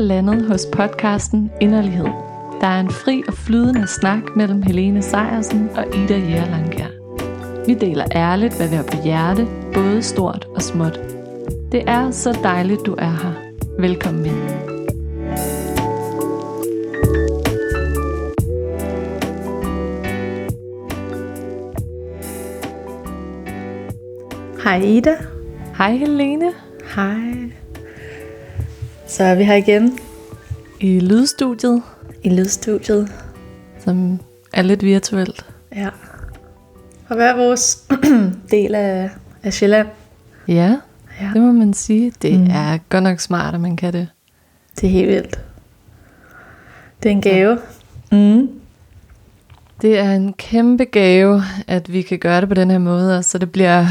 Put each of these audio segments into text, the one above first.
landet hos podcasten Inderlighed. Der er en fri og flydende snak mellem Helene Sejersen og Ida Jærlandkær. Vi deler ærligt, hvad vi har på hjerte, både stort og småt. Det er så dejligt, du er her. Velkommen ind. Hej Ida. Hej Helene. Hej. Så er vi her igen I lydstudiet, i lydstudiet. som er lidt virtuelt. Ja. Og hver vores del af, af Sjælland. Ja, Ja. det må man sige. Det Mm. er godt nok smart, at man kan det. Det er helt vildt. Det er en gave. Mm. Det er en kæmpe gave, at vi kan gøre det på den her måde, og så det bliver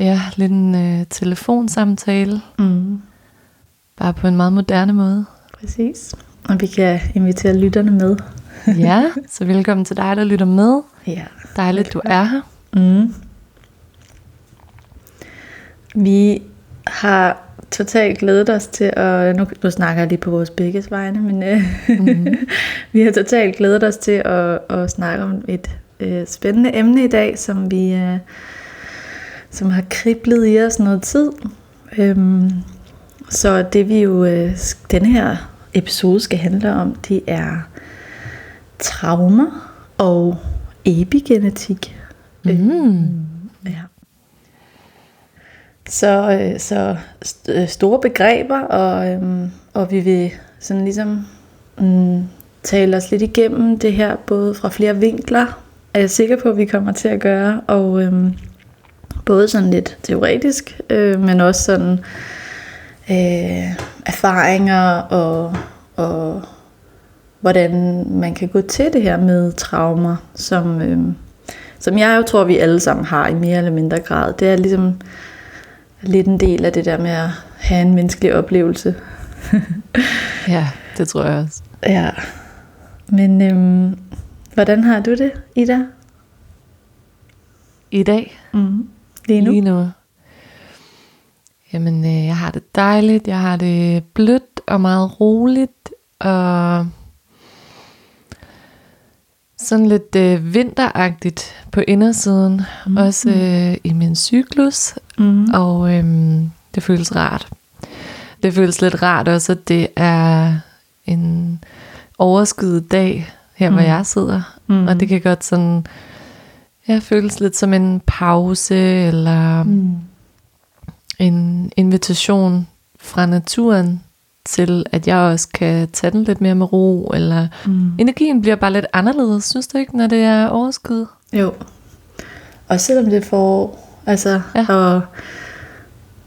ja, lidt en øh, telefonsamtale, Mm. Bare på en meget moderne måde. Præcis. Og vi kan invitere lytterne med. Ja, så velkommen til dig, der lytter med. Ja. Dejligt, du er her. Mm. Vi har totalt glædet os til at... Nu, nu snakker jeg lige på vores begges vegne, men øh, Mhm. vi har totalt glædet os til at, at snakke om et øh, spændende emne i dag, som vi øh, som har kriblet i os noget tid. Øhm, så det vi jo øh, denne her episode skal handle om, det er traumer og epigenetik. Mm. Ja. Så, øh, så st- øh, store begreber, og, øhm, og vi vil sådan ligesom mm, tale os lidt igennem det her, både fra flere vinkler, er jeg sikker på, at vi kommer til at gøre, og øhm, både sådan lidt teoretisk, øh, men også sådan øh, erfaringer og, og hvordan man kan gå til det her med traumer, som, øhm, som jeg jo tror, vi alle sammen har i mere eller mindre grad. Det er ligesom lidt en del af det der med at have en menneskelig oplevelse. Ja, det tror jeg også. Ja. Men øhm, hvordan har du det, Ida? I dag, Mm. Lige nu? lige nu, jamen øh, jeg har det dejligt, jeg har det blødt og meget roligt, og sådan lidt øh, vinteragtigt på indersiden, Mm. også øh, i min cyklus, Mm. og øhm, det føles rart. Det føles lidt rart også, at det er en overskyet dag her, mm. hvor jeg sidder. Mm. Og det kan godt sådan, ja, føles lidt som en pause, eller mm. En invitation fra naturen til, at jeg også kan tage den lidt mere med ro, eller Mm. energien bliver bare lidt anderledes, synes du ikke, når det er overskyet? Jo. Og selvom det er forår, altså. Ja. og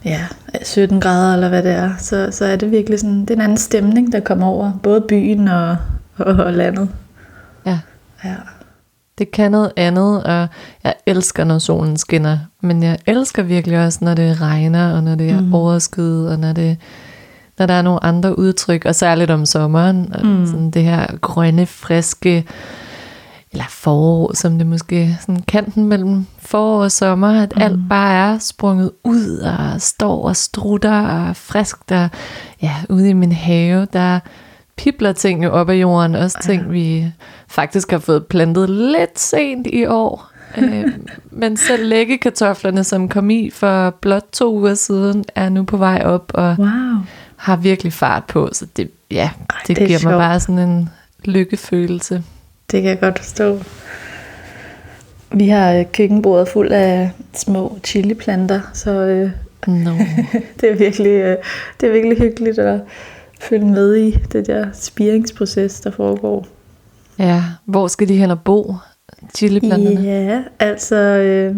ja, 17 grader eller hvad det er, så, så er det virkelig sådan, det er en anden stemning, der kommer over, både byen og, og, og landet. Ja. Ja. Det kan noget andet, og jeg elsker, når solen skinner. Men jeg elsker virkelig også, når det regner, og når det er Mm. overskyet, og når, det, når der er nogle andre udtryk, og særligt om sommeren. Og Mm. sådan det her grønne, friske, eller forår, som det måske sådan kanten mellem forår og sommer, at mm. Alt bare er sprunget ud, og står og strutter, og frisk der, ja, ude i min have, der pipler ting jo op af jorden, også ting, vi faktisk har fået plantet lidt sent i år. øh, men selv læggekartoflerne, som kom i for blot to uger siden, er nu på vej op og Wow. har virkelig fart på. Så det, ja, Ej, det, det er giver mig sjovt. bare sådan en lykkefølelse. Det kan jeg godt forstå. Vi har øh, køkkenbordet fuld af små chiliplanter, så øh, No. det, er virkelig, øh, det er virkelig hyggeligt at følge med i det der spiringsproces, der foregår. Ja, hvor skal de hen og bo? Chiliplanterne? Ja, altså øh,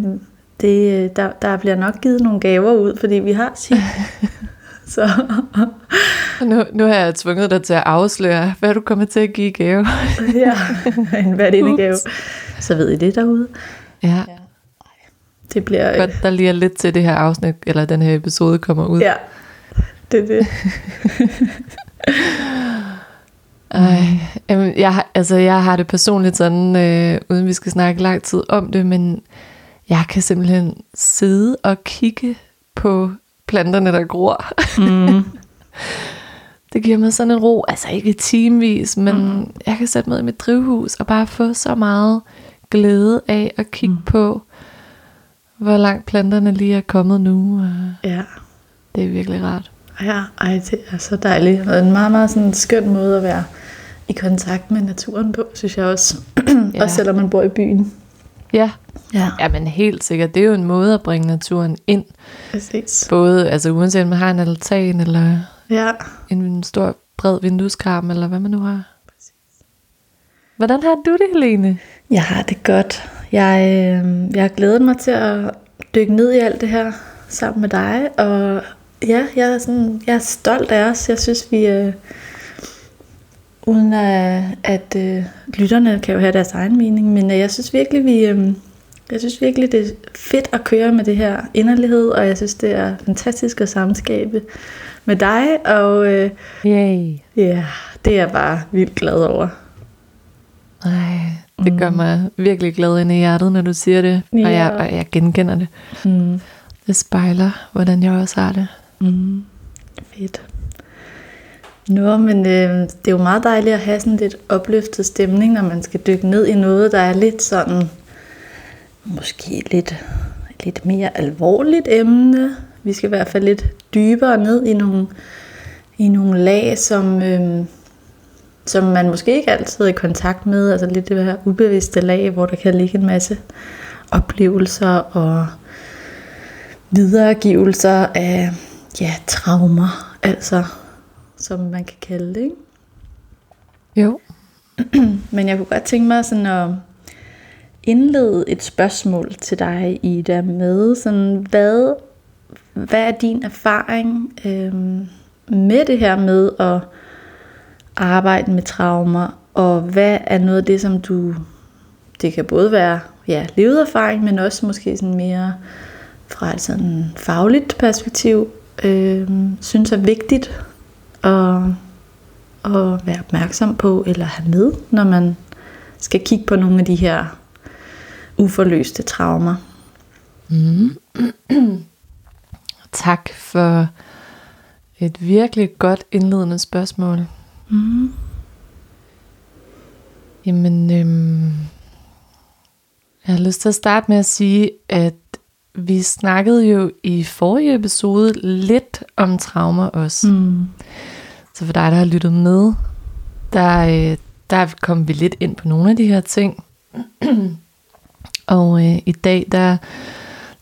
det, øh, der, der bliver nok givet nogle gaver ud, fordi vi har sit. så Nu, nu har jeg tvunget dig til at afsløre, hvad du kommer til at give i gave. ja, en værtindegave. Så ved I det derude. Ja, Det bliver... øh, godt, der lige er lidt til det her afsnit, eller den her episode kommer ud. Ja, det er det. Ej, jamen, jeg, har- altså, jeg har det personligt sådan, øh, uden vi skal snakke lang tid om det, men jeg kan simpelthen sidde og kigge på planterne, der gror. Mm. Det giver mig sådan en ro, altså ikke timevis, men mm. jeg kan sætte mig i mit drivhus og bare få så meget glæde af at kigge mm. på, hvor langt planterne lige er kommet nu. Ja. det er virkelig rart. Ja, ej, det er så dejligt. Og en meget, meget sådan skøn måde at være i kontakt med naturen på, synes jeg også. Ja. også selvom man bor i byen. Ja, Ja, ja, men helt sikkert. Det er jo en måde at bringe naturen ind. præcis. Både, altså uanset om man har en altan, eller Ja. en stor, bred vindueskarm, eller hvad man nu har. Hvordan har du det, Helene? Jeg har det godt. Jeg, øh, jeg har glædet mig til at dykke ned i alt det her sammen med dig. Og ja, jeg er, sådan, jeg er stolt af os. Jeg synes, vi... Øh, uden at, at øh, lytterne kan jo have deres egen mening, men øh, jeg synes virkelig, vi... Øh, jeg synes virkelig, det er fedt at køre med det her inderlighed, og jeg synes, det er fantastisk at samskabe med dig, og øh, Yay. ja, det er jeg bare vildt glad over. Ej, det gør mig virkelig glad ind i hjertet, når du siger det. Og, Ja. jeg, og jeg genkender det. Mm. Det spejler, hvordan jeg også har det. Mm. Fedt. Nå, men øh, det er jo meget dejligt at have sådan lidt opløftet stemning, når man skal dykke ned i noget, der er lidt sådan, måske lidt, lidt mere alvorligt emne. Vi skal i hvert fald lidt dybere ned i nogle, i nogle lag, som, øh, som man måske ikke altid er i kontakt med. Altså lidt det her ubevidste lag, hvor der kan ligge en masse oplevelser og videregivelser af ja, traumer, altså som man kan kalde det. Ikke? Jo. Men jeg kunne godt tænke mig sådan at indlede et spørgsmål til dig, Ida, med sådan, hvad, hvad er din erfaring øhm, med det her med at arbejde med traumer, og hvad er noget af det, som du, det kan både være ja, levet erfaring, men også måske sådan mere fra et sådan fagligt perspektiv, øhm, synes er vigtigt at, at være opmærksom på eller have med, når man skal kigge på nogle af de her uforløste traumer. Mm. tak for et virkelig godt indledende spørgsmål. Mm. Jamen, øhm, jeg har lyst til at starte med at sige, at vi snakkede jo i forrige episode lidt om traumer også. Mm. Så for dig, der har lyttet med, der, øh, der kom vi lidt ind på nogle af de her ting. og øh, i dag, der,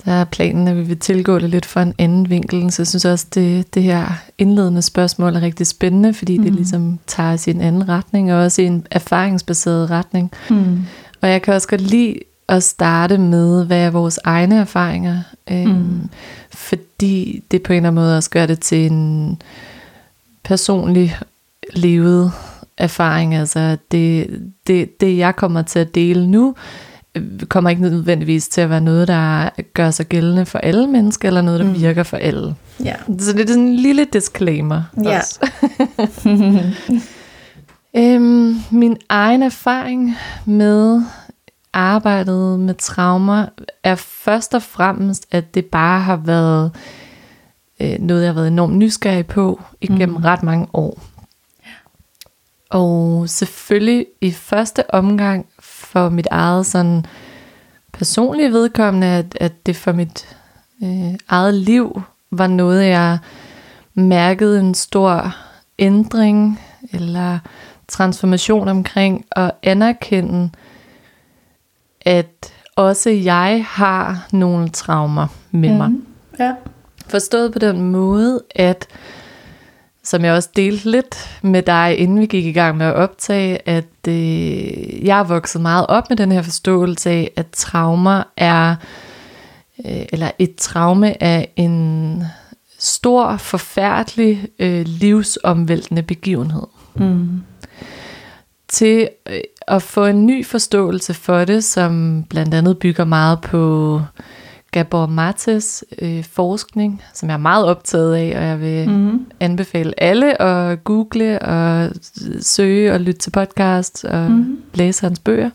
der er planen, at vi vil tilgå det lidt fra en anden vinkel. Så jeg synes også, det, det her indledende spørgsmål er rigtig spændende, fordi mm. det ligesom tager os i en anden retning, og også i en erfaringsbaseret retning. Mm. Og jeg kan også godt lide at starte med, hvad er vores egne erfaringer. Øhm, Mm. Fordi det på en eller anden måde også gør det til en personlig levet erfaring. Altså det, det, det jeg kommer til at dele nu, øh, kommer ikke nødvendigvis til at være noget, der gør sig gældende for alle mennesker, eller noget, der Mm. virker for alle. Ja. Så det er sådan en lille disclaimer Ja. også. øhm, min egen erfaring med arbejdet med traumer er først og fremmest, at det bare har været øh, noget, jeg har været enormt nysgerrig på igennem mm. ret mange år. Og selvfølgelig i første omgang for mit eget sådan personlige vedkommende, at, at det for mit øh, eget liv var noget, jeg mærkede en stor ændring eller transformation omkring at anerkende, at også jeg har nogle traumer med mm. mig. Mhm. Ja. Forstået på den måde, at som jeg også delte lidt med dig, inden vi gik i gang med at optage, at øh, jeg er vokset meget op med den her forståelse af, at traumer er, øh, eller et traume er en stor, forfærdelig, øh, livsomvæltende begivenhed. Mm. Til øh, at få en ny forståelse for det, som blandt andet bygger meget på Gabor Mates øh, forskning, som jeg er meget optaget af, og jeg vil Mm. anbefale alle at google og søge og lytte til podcast og mm. Mhm. læse hans bøger.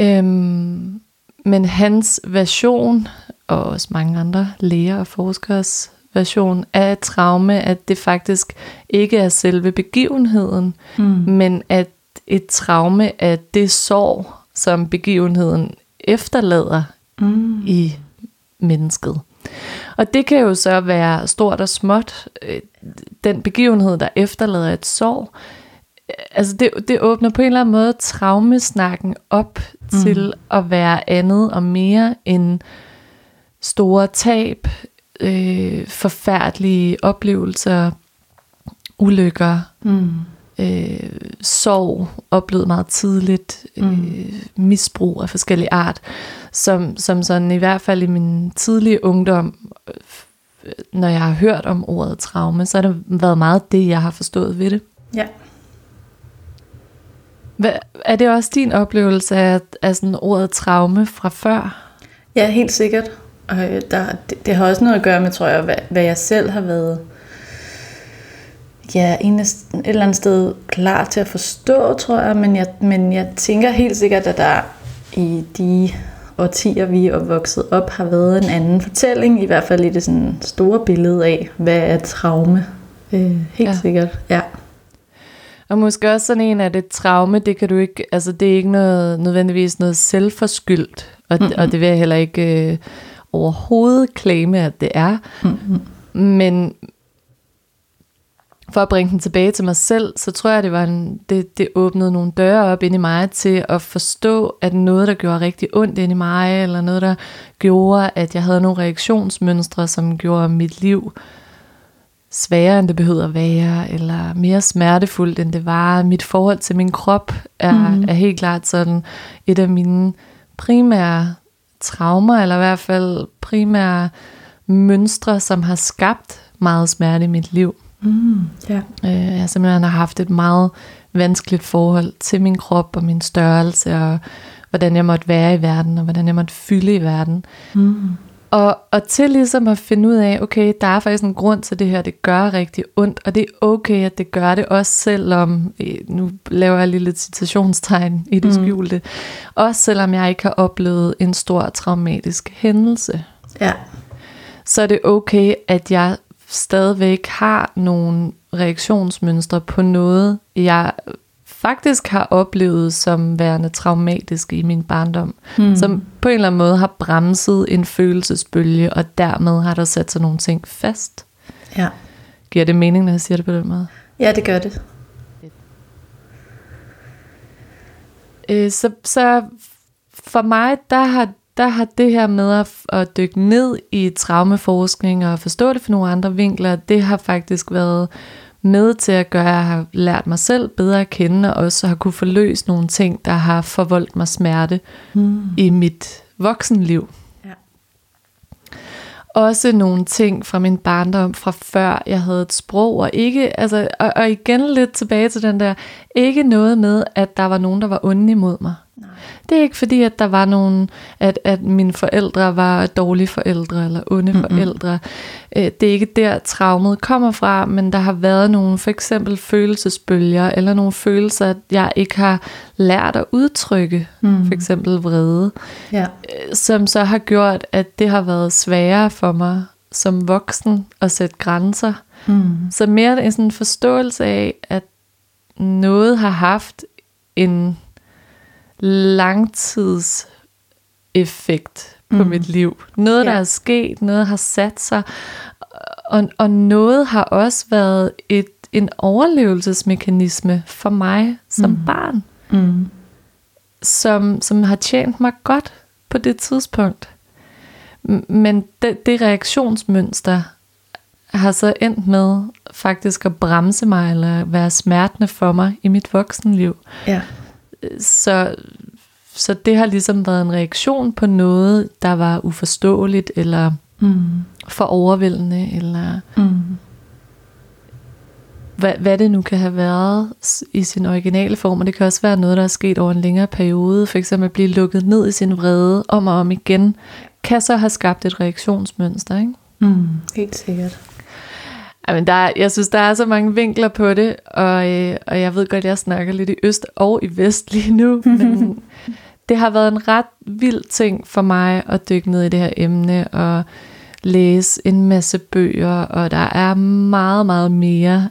Øhm, men hans version, og også mange andre læger og forskers version af traume, at det faktisk ikke er selve begivenheden, mm. men at et traume er det sår, som begivenheden efterlader mm. i mennesket. Og det kan jo så være stort og småt. Øh, den begivenhed, der efterlader et sår, altså det, det åbner på en eller anden måde traumesnakken op mm. til at være andet og mere end store tab, øh, forfærdelige oplevelser, ulykker, mm. Øh, sorg, oplevet meget tidligt, øh, mm. misbrug af forskellige art, som, som sådan i hvert fald i min tidlige ungdom, øh, når jeg har hørt om ordet traume, så har det været meget det, jeg har forstået ved det. Ja. Hvad, er det også din oplevelse af, af sådan ordet traume fra før? Ja, helt sikkert. Og øh, der, det, det har også noget at gøre med, tror jeg, hvad, hvad jeg selv har været ja, en, et eller andet sted klar til at forstå, tror jeg. Men jeg, men jeg tænker helt sikkert, at der i de årtier, vi er opvokset op, har været en anden fortælling, i hvert fald i det sådan store billede af, hvad er traume. Øh, helt ja. sikkert, ja. Og måske også sådan en af det traume, det kan du ikke, altså det er ikke noget, nødvendigvis noget selvforskyldt, og, mm-hmm. og det vil jeg heller ikke øh, overhovedet claime, at det er. Mm-hmm. Men for at bringe den tilbage til mig selv, så tror jeg, det var en, det, det åbnede nogle døre op ind i mig til at forstå, at noget, der gjorde rigtig ondt ind i mig, eller noget, der gjorde, at jeg havde nogle reaktionsmønstre, som gjorde mit liv sværere, end det behøvede at være, eller mere smertefuldt, end det var. Mit forhold til min krop er, mm. er helt klart sådan et af mine primære traumer, eller i hvert fald primære mønstre, som har skabt meget smerte i mit liv. Mm, yeah. øh, jeg simpelthen har haft et meget vanskeligt forhold til min krop og min størrelse, og hvordan jeg måtte være i verden, og hvordan jeg måtte fylde i verden. Mm. Og, og til ligesom at finde ud af, okay, der er faktisk en grund til det her, det gør rigtig ondt, og det er okay, at det gør det, også selvom, nu laver jeg lige lidt citationstegn i det mm. skjulte, også selvom jeg ikke har oplevet en stor traumatisk hændelse. Ja. Så er det okay, at jeg stadigvæk har nogle reaktionsmønstre på noget, jeg faktisk har oplevet som værende traumatisk i min barndom, mm. som på en eller anden måde har bremset en følelsesbølge, og dermed har der sat sig nogle ting fast. Ja. Giver det mening, når jeg siger det på den måde? Ja, det gør det. Øh, så, så for mig, der har, der har det her med at, at dykke ned i traumeforskning og forstå det for nogle andre vinkler, det har faktisk været med til at gøre, at jeg har lært mig selv bedre at kende, og også har kunne forløse nogle ting, der har forvoldt mig smerte mm. i mit voksenliv. Ja. Også nogle ting fra min barndom fra før jeg havde et sprog, og ikke, altså, og, og igen lidt tilbage til den der, ikke noget med, at der var nogen, der var onde imod mig. Det er ikke fordi, at der var nogen, at, at mine forældre var dårlige forældre eller onde mm-hmm. forældre. Øh, det er ikke der, traumet kommer fra, men der har været nogle for eksempel følelsesbølger, eller nogle følelser, jeg ikke har lært at udtrykke, mm. for eksempel vrede, ja. Øh, som så har gjort, at det har været sværere for mig som voksen at sætte grænser. Mm. Så mere en sådan forståelse af, at noget har haft en langtidseffekt på mm. mit liv. Noget, der ja. er sket, noget har sat sig, og, og noget har også været et, en overlevelsesmekanisme for mig som mm. barn, mm. som, som har tjent mig godt på det tidspunkt. Men det, det reaktionsmønster har så endt med faktisk at bremse mig, eller være smertende for mig i mit voksenliv. Ja så, så det har ligesom været en reaktion på noget, der var uforståeligt, eller mm. for overvældende, eller mm. hvad, hvad det nu kan have været i sin originale form, og det kan også være noget, der er sket over en længere periode, for eksempel at blive lukket ned i sin vrede om og om igen, kan så have skabt et reaktionsmønster, ikke? Mm, helt sikkert. Jamen, der er, jeg synes, der er så mange vinkler på det, og, øh, og jeg ved godt, jeg snakker lidt i øst og i vest lige nu, men det har været en ret vild ting for mig at dykke ned i det her emne, og læse en masse bøger, og der er meget, meget mere,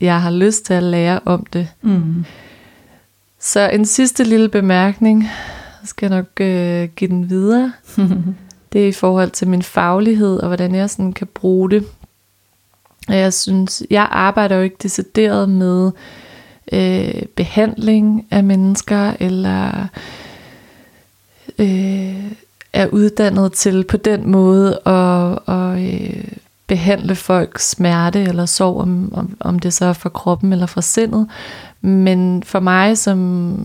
jeg har lyst til at lære om det. Mm. Så en sidste lille bemærkning, jeg skal nok øh, give den videre. det er i forhold til min faglighed, og hvordan jeg sådan kan bruge det. Og jeg synes, jeg arbejder jo ikke decideret med øh, behandling af mennesker, eller øh, er uddannet til på den måde at, at øh, behandle folks smerte eller sorg, om, om, om det så er fra kroppen eller fra sindet. Men for mig som,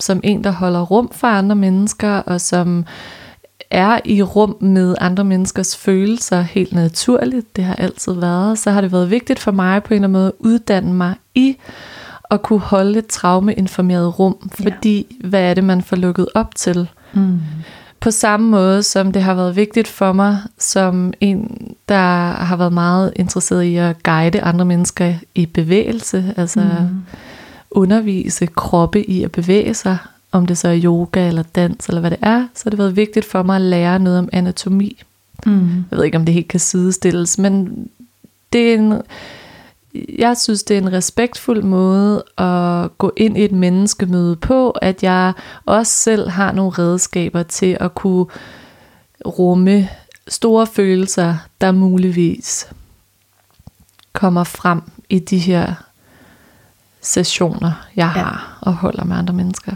som en, der holder rum for andre mennesker, og som er i rum med andre menneskers følelser helt naturligt, det har altid været, så har det været vigtigt for mig på en eller anden måde at uddanne mig i at kunne holde et traumeinformeret rum, fordi ja. hvad er det, man får lukket op til? Mm. På samme måde som det har været vigtigt for mig, som en, der har været meget interesseret i at guide andre mennesker i bevægelse, altså mm. undervise kroppe i at bevæge sig, om det så er yoga eller dans eller hvad det er, så har det været vigtigt for mig at lære noget om anatomi. Mm. Jeg ved ikke, om det helt kan sidestilles, men det er en, jeg synes, det er en respektfuld måde at gå ind i et menneskemøde på, at jeg også selv har nogle redskaber til at kunne rumme store følelser, der muligvis kommer frem i de her sessioner, jeg har ja. og holder med andre mennesker.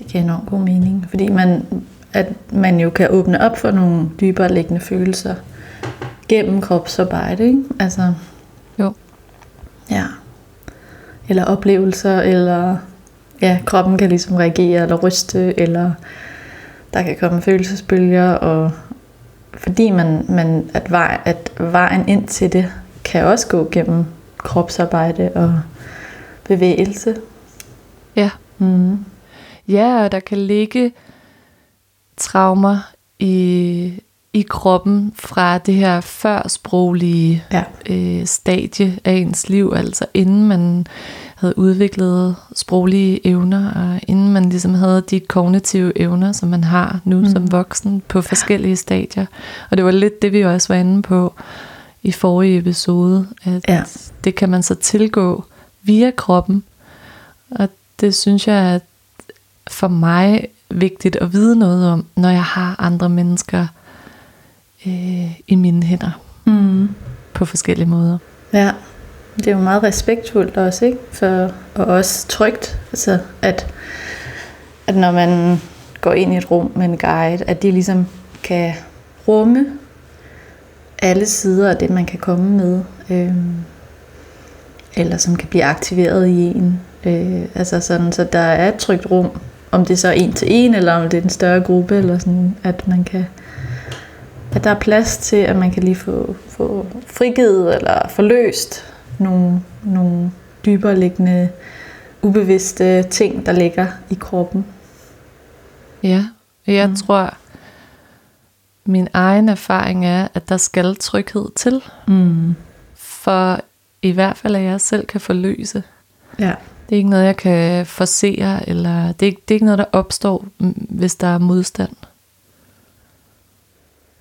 Det giver enormt god mening, fordi man, at man jo kan åbne op for nogle dybere liggende følelser gennem kropsarbejde, ikke? Altså, jo. Ja. Eller oplevelser, eller ja, kroppen kan ligesom reagere eller ryste, eller der kan komme følelsesbølger, og fordi man, man at, vej, at vejen ind til det kan også gå gennem kropsarbejde og bevægelse. Ja. Mm. Ja, og der kan ligge traumer i, i kroppen fra det her førsproglige ja. øh, stadie af ens liv, altså inden man havde udviklet sproglige evner, og inden man ligesom havde de kognitive evner, som man har nu mm. som voksen på forskellige stadier. Og det var lidt det, vi også var inde på i forrige episode, at ja. det kan man så tilgå via kroppen, og det synes jeg, at for mig vigtigt at vide noget om, når jeg har andre mennesker øh, i mine hænder. Mm. På forskellige måder. Ja, det er jo meget respektfuldt også, ikke? For, og også trygt, altså at, at når man går ind i et rum med en guide, at de ligesom kan rumme alle sider af det, man kan komme med. Øh, eller som kan blive aktiveret i en. Øh, altså sådan, så der er et trygt rum, om det så er en til en, eller om det er en større gruppe, eller sådan, at man kan at der er plads til, at man kan lige få, få frigivet eller forløst nogle, nogle dybere liggende, ubevidste ting, der ligger i kroppen. Ja, jeg mm. tror, min egen erfaring er, at der skal tryghed til. Mm. For i hvert fald, at jeg selv kan forløse. Ja. Det er ikke noget, jeg kan forsere, eller det er, det er ikke noget, der opstår, hvis der er modstand.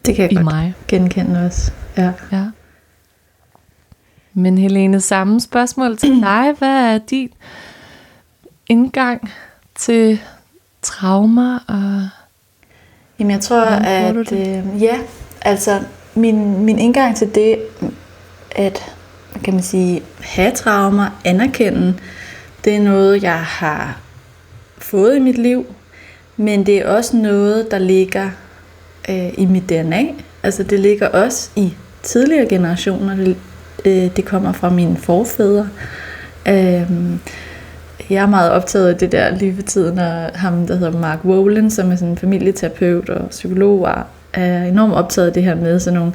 Det kan jeg i godt mig. genkende også. Ja. ja. Men Helene, samme spørgsmål til dig. Hvad er din indgang til traumer? Og Jamen jeg tror, at øh, ja, altså min, min indgang til det, at kan man sige, have traumer, anerkende, det er noget, jeg har fået i mit liv, men det er også noget, der ligger øh, i mit DNA. Altså det ligger også i tidligere generationer. Det, øh, det kommer fra mine forfædre. Øh, jeg er meget optaget af det der lige for tiden, og ham, der hedder Mark Wolin, som er sådan en familieterapeut og psykolog, er enormt optaget af det her med sådan nogle,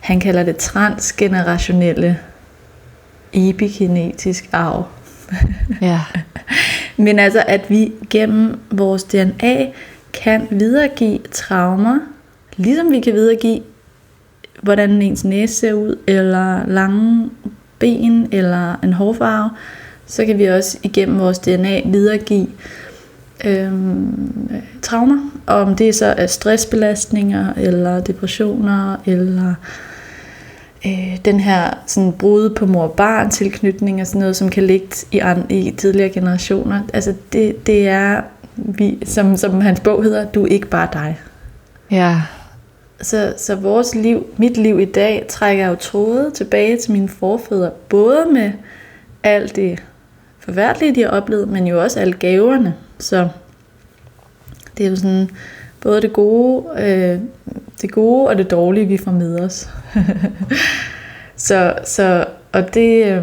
han kalder det transgenerationelle epigenetisk arv. Ja. Men altså, at vi gennem vores DNA kan videregive traumer, ligesom vi kan videregive, hvordan ens næse ser ud, eller lange ben, eller en hårfarve, så kan vi også igennem vores DNA videregive øhm, traumer. Om det så er stressbelastninger, eller depressioner, eller øh, den her sådan brud på mor-barn tilknytning og sådan noget, som kan ligge i, an, i tidligere generationer. Altså det, det er, vi, som, som hans bog hedder, du er ikke bare dig. Ja. Så, så vores liv, mit liv i dag, trækker jo tråde tilbage til mine forfædre, både med alt det forfærdelige, de har oplevet, men jo også alle gaverne. Så det er jo sådan, både det gode, øh, det gode og det dårlige, vi får med os. så, så, og det, øh,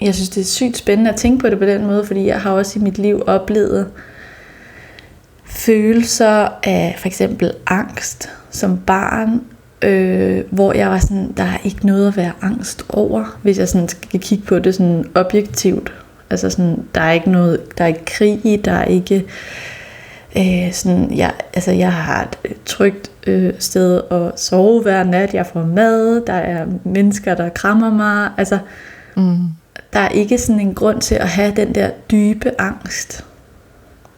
jeg synes, det er sygt spændende at tænke på det på den måde, fordi jeg har også i mit liv oplevet følelser af for eksempel angst som barn, øh, hvor jeg var sådan, der er ikke noget at være angst over, hvis jeg sådan skal kigge på det sådan objektivt. Altså sådan, der er ikke noget, der er ikke krig, der er ikke øh, sådan, jeg, altså jeg har et trygt øh, sted at sove hver nat, jeg får mad, der er mennesker, der krammer mig, altså mm. der er ikke sådan en grund til at have den der dybe angst,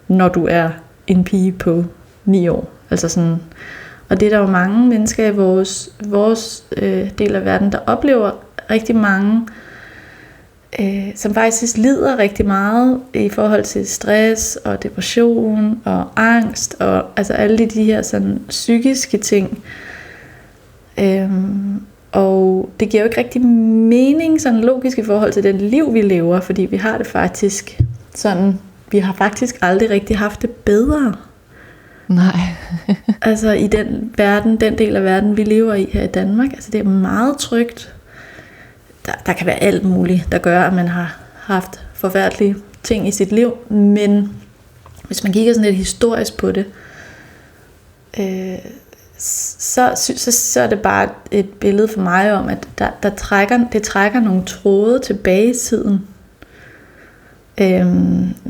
når du er en pige på ni år. Altså sådan, og det er der jo mange mennesker i vores, vores øh, del af verden, der oplever rigtig mange, øh, som faktisk lider rigtig meget i forhold til stress og depression og angst og altså alle de her sådan psykiske ting. Øhm, og det giver jo ikke rigtig mening sådan logisk i forhold til den liv, vi lever, fordi vi har det faktisk sådan, vi har faktisk aldrig rigtig haft det bedre. Nej. altså i den verden, den del af verden, vi lever i her i Danmark, altså det er meget trygt. Der, der kan være alt muligt, der gør, at man har haft forfærdelige ting i sit liv, men hvis man kigger sådan lidt historisk på det, øh, så, så, så er det bare et billede for mig om, at der, der trækker, det trækker nogle tråde tilbage i tiden, øh,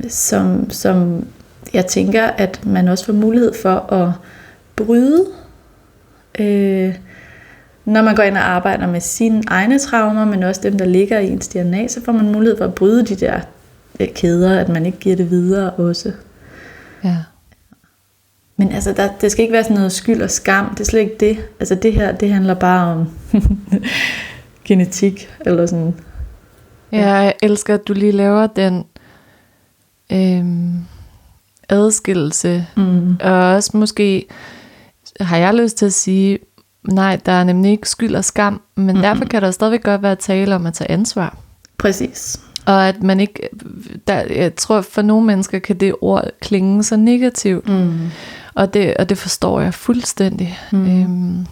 som, som jeg tænker, at man også får mulighed for at bryde, øh, når man går ind og arbejder med sine egne traumer, men også dem, der ligger i ens DNA, så får man mulighed for at bryde de der øh, kæder, at man ikke giver det videre også. Ja. Men altså, der, det skal ikke være sådan noget skyld og skam. Det er slet ikke det. Altså det her, det handler bare om genetik, eller sådan. Ja, jeg elsker, at du lige laver den øhm, adskillelse. Mm. Og også måske har jeg lyst til at sige, nej, der er nemlig ikke skyld og skam, men mm-hmm. derfor kan der stadigvæk godt være tale om at tage ansvar. Præcis. Og at man ikke, der, jeg tror for nogle mennesker kan det ord klinge så negativt. Mm. Og, det, og det forstår jeg fuldstændig. Mm. Øhm,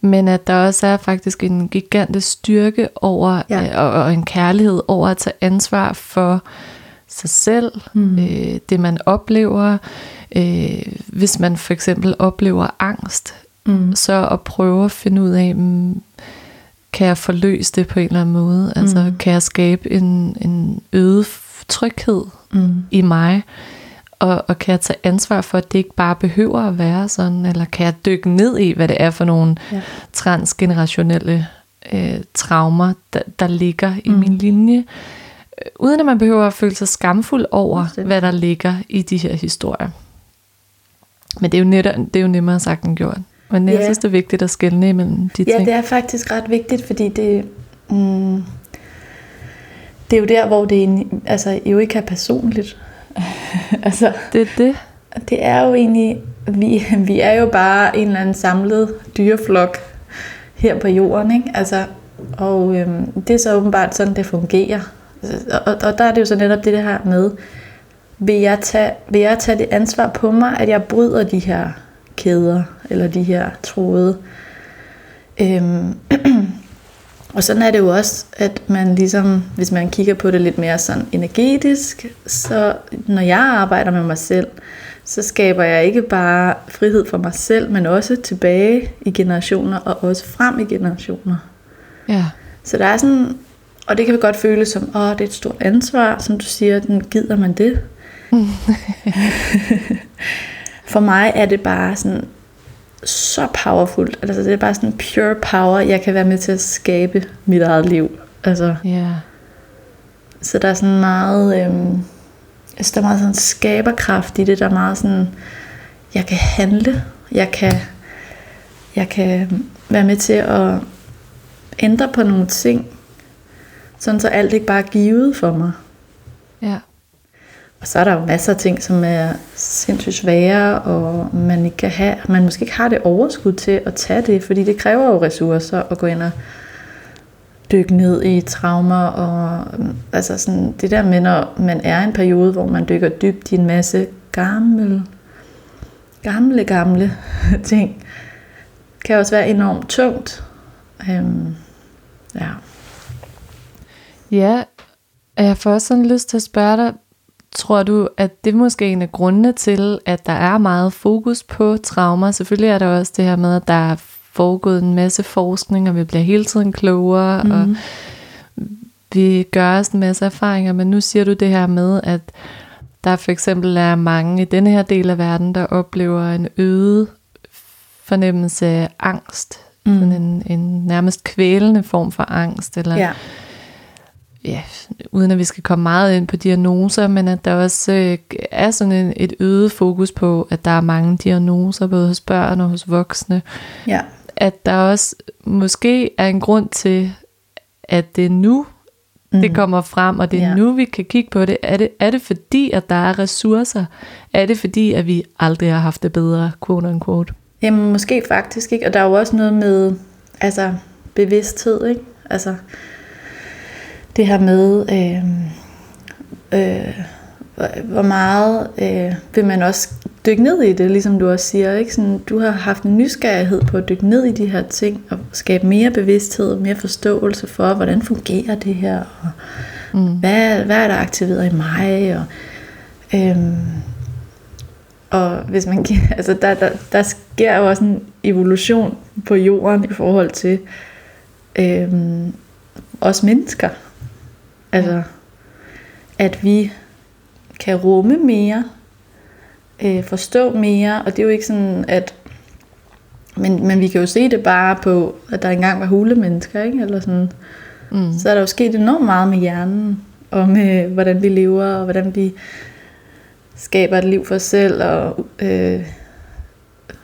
men at der også er faktisk en gigantisk styrke over, ja. øh, og, og en kærlighed over at tage ansvar for sig selv, mm. øh, det man oplever. Øh, hvis man for eksempel oplever angst, mm. så at prøve at finde ud af, mm, kan jeg forløse det på en eller anden måde? Altså mm. kan jeg skabe en, en øget tryghed mm. i mig? Og, og kan jeg tage ansvar for, at det ikke bare behøver at være sådan? Eller kan jeg dykke ned i, hvad det er for nogle ja. transgenerationelle øh, traumer, der, der ligger i mm. min linje? uden at man behøver at føle sig skamfuld over, hvad der ligger i de her historier. Men det er jo, netop, det er jo nemmere sagt end gjort. Men jeg ja. synes, det er vigtigt at skelne imellem de ja, ting. Ja, det er faktisk ret vigtigt, fordi det, mm, det er jo der, hvor det altså, jo ikke er personligt. altså, det er det. Det er jo egentlig, vi, vi er jo bare en eller anden samlet dyreflok her på jorden, ikke? Altså, og øhm, det er så åbenbart sådan, det fungerer og, og der er det jo så netop det her med, vil jeg, tage, vil jeg tage det ansvar på mig, at jeg bryder de her kæder, eller de her tråde. Øhm, og sådan er det jo også, at man ligesom, hvis man kigger på det lidt mere sådan energetisk, så når jeg arbejder med mig selv, så skaber jeg ikke bare frihed for mig selv, men også tilbage i generationer, og også frem i generationer. Ja. Så der er sådan og det kan vi godt føle som, åh, det er et stort ansvar, som du siger, den gider man det. For mig er det bare sådan så powerful. Altså det er bare sådan pure power, jeg kan være med til at skabe mit eget liv. Altså, yeah. Så der er sådan meget, øhm, synes, der er meget sådan skaberkraft i det. Der er meget sådan, jeg kan handle. Jeg kan, jeg kan være med til at ændre på nogle ting. Sådan så alt ikke bare er givet for mig. Ja. Og så er der jo masser af ting, som er sindssygt svære, og man ikke kan have, man måske ikke har det overskud til at tage det, fordi det kræver jo ressourcer at gå ind og dykke ned i traumer, og mm, altså sådan, det der med, når man er i en periode, hvor man dykker dybt i en masse gamle, gamle, gamle ting, kan også være enormt tungt. Øhm, ja. Ja, jeg får også sådan lyst til at spørge dig, tror du, at det måske er en af grundene til, at der er meget fokus på traumer? Selvfølgelig er der også det her med, at der er foregået en masse forskning, og vi bliver hele tiden klogere, mm. og vi gør os en masse erfaringer, men nu siger du det her med, at der for eksempel er mange i denne her del af verden, der oplever en øget fornemmelse af angst. Mm. Sådan en, en nærmest kvælende form for angst, eller ja. Ja, uden at vi skal komme meget ind på diagnoser, men at der også øh, er sådan en, et øget fokus på, at der er mange diagnoser, både hos børn og hos voksne. Ja. At der også måske er en grund til, at det er nu, mm. det kommer frem, og det er Ja. nu, vi kan kigge på det. Er, det. er det fordi, at der er ressourcer? Er det fordi, at vi aldrig har haft det bedre, quote unquote? Jamen måske faktisk ikke, og der er jo også noget med altså bevidsthed, ikke? Altså det her med øh, øh, hvor- meget øh, vil man også dykke ned i det, ligesom du også siger, ikke? Sådan, du har haft en nysgerrighed på at dykke ned i de her ting og skabe mere bevidsthed, mere forståelse for, hvordan fungerer det her, og Mm. hvad, hvad er der aktiveret i mig, og øhm, og hvis man altså der, der, der sker jo også en evolution på jorden i forhold til øhm, os mennesker. Altså, at vi kan rumme mere, øh, forstå mere, og det er jo ikke sådan, at men, men vi kan jo se det bare på, at der engang var hulemennesker, ikke? Eller sådan. Mm. Så er der jo sket enormt meget med hjernen, og med hvordan vi lever, og hvordan vi skaber et liv for os selv, og øh,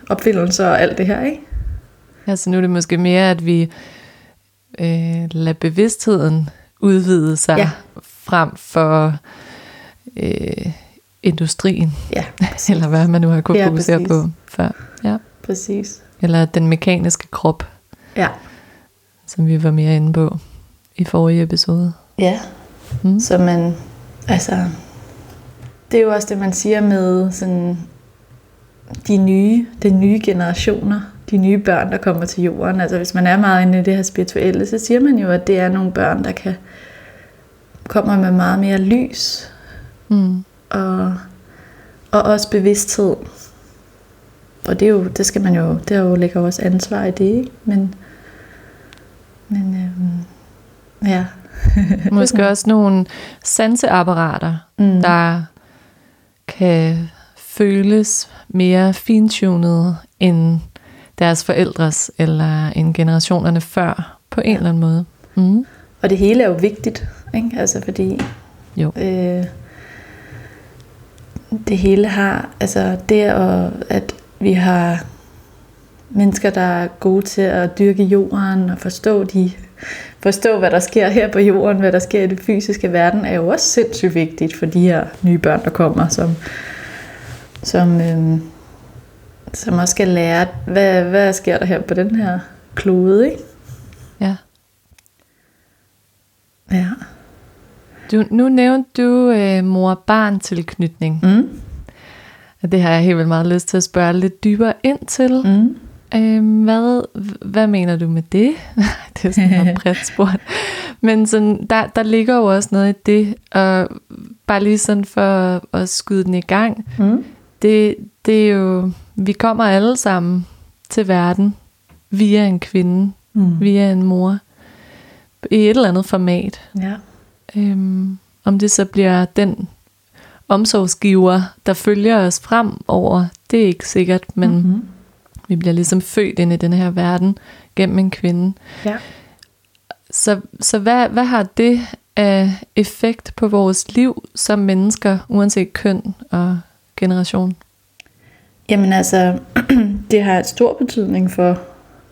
opfindelser og alt det her, ikke? Altså nu er det måske mere, at vi øh, lader bevidstheden udvide sig Ja. frem for øh, industrien, Ja, eller hvad man nu har kunnet Ja, fokusere præcis. på før. Ja. præcis. Eller den mekaniske krop, Ja, som vi var mere inde på i forrige episode. ja. Mm. Så man, altså, det er jo også det, man siger med sådan, de nye, de nye generationer, de nye børn, der kommer til jorden. Altså hvis man er meget inde i det her spirituelle, så siger man jo, at det er nogle børn, der kan kommer med meget mere lys Mm. og, og også bevidsthed. Og det, er jo, det skal man jo, der jo ligger også ansvar i det, ikke? Men, men øhm, ja. Måske også nogle sanseapparater, Mm. der kan føles mere fintunede end deres forældres eller end generationerne før på en Ja. eller anden måde. Mm. Og det hele er jo vigtigt, ikke? Altså fordi Jo. øh, det hele har, altså det at, at vi har mennesker, der er gode til at dyrke jorden og forstå de forstå, hvad der sker her på jorden, hvad der sker i det fysiske verden, er jo også sindssygt vigtigt for de her nye børn, der kommer, som, som, øhm, som også skal lære, hvad, hvad sker der her på den her klode, ikke? Ja. Ja. Du, nu nævnte du øh, mor-barn tilknytning. Mm. Det har jeg helt vildt meget lyst til at spørge lidt dybere ind til. Mm. Øhm, hvad, hvad mener du med det? det er sådan noget bredt spurgt. Men sådan, der, der ligger jo også noget i det, og bare lige sådan for at skyde den i gang. Mm. Det, det er jo, vi kommer alle sammen til verden via en kvinde, Mm. via en mor, i et eller andet format. Ja. Øhm, om det så bliver den omsorgsgiver, der følger os frem over, det er ikke sikkert, men mm. Mm-hmm. vi bliver ligesom født ind i den her verden gennem en kvinde. Ja. Så, så hvad, hvad har det af effekt på vores liv som mennesker, uanset køn og generation? Jamen altså, det har et stor betydning for,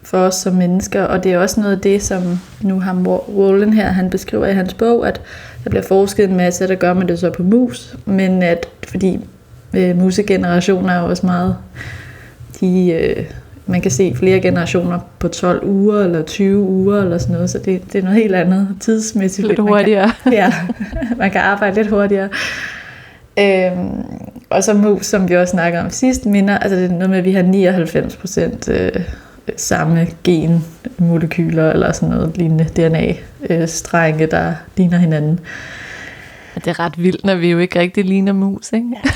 for os som mennesker, og det er også noget af det, som nu har Wallen her, han beskriver i hans bog, at der bliver forsket en masse, der gør man det så på mus, men at fordi øh, musegenerationer er også meget, de, øh, man kan se flere generationer på 12 uger eller 20 uger eller sådan noget, så det, det er noget helt andet tidsmæssigt. Lidt hurtigere. Man kan, ja, man kan arbejde lidt hurtigere. Øhm, og så mus, som vi også snakkede om sidst, minder, altså det er noget med, at vi har 99 procent øh, samme genmolekyler eller sådan noget lignende DNA-strenge, øh, der ligner hinanden. Det er ret vildt, når vi jo ikke rigtig ligner mus, ikke? Ja,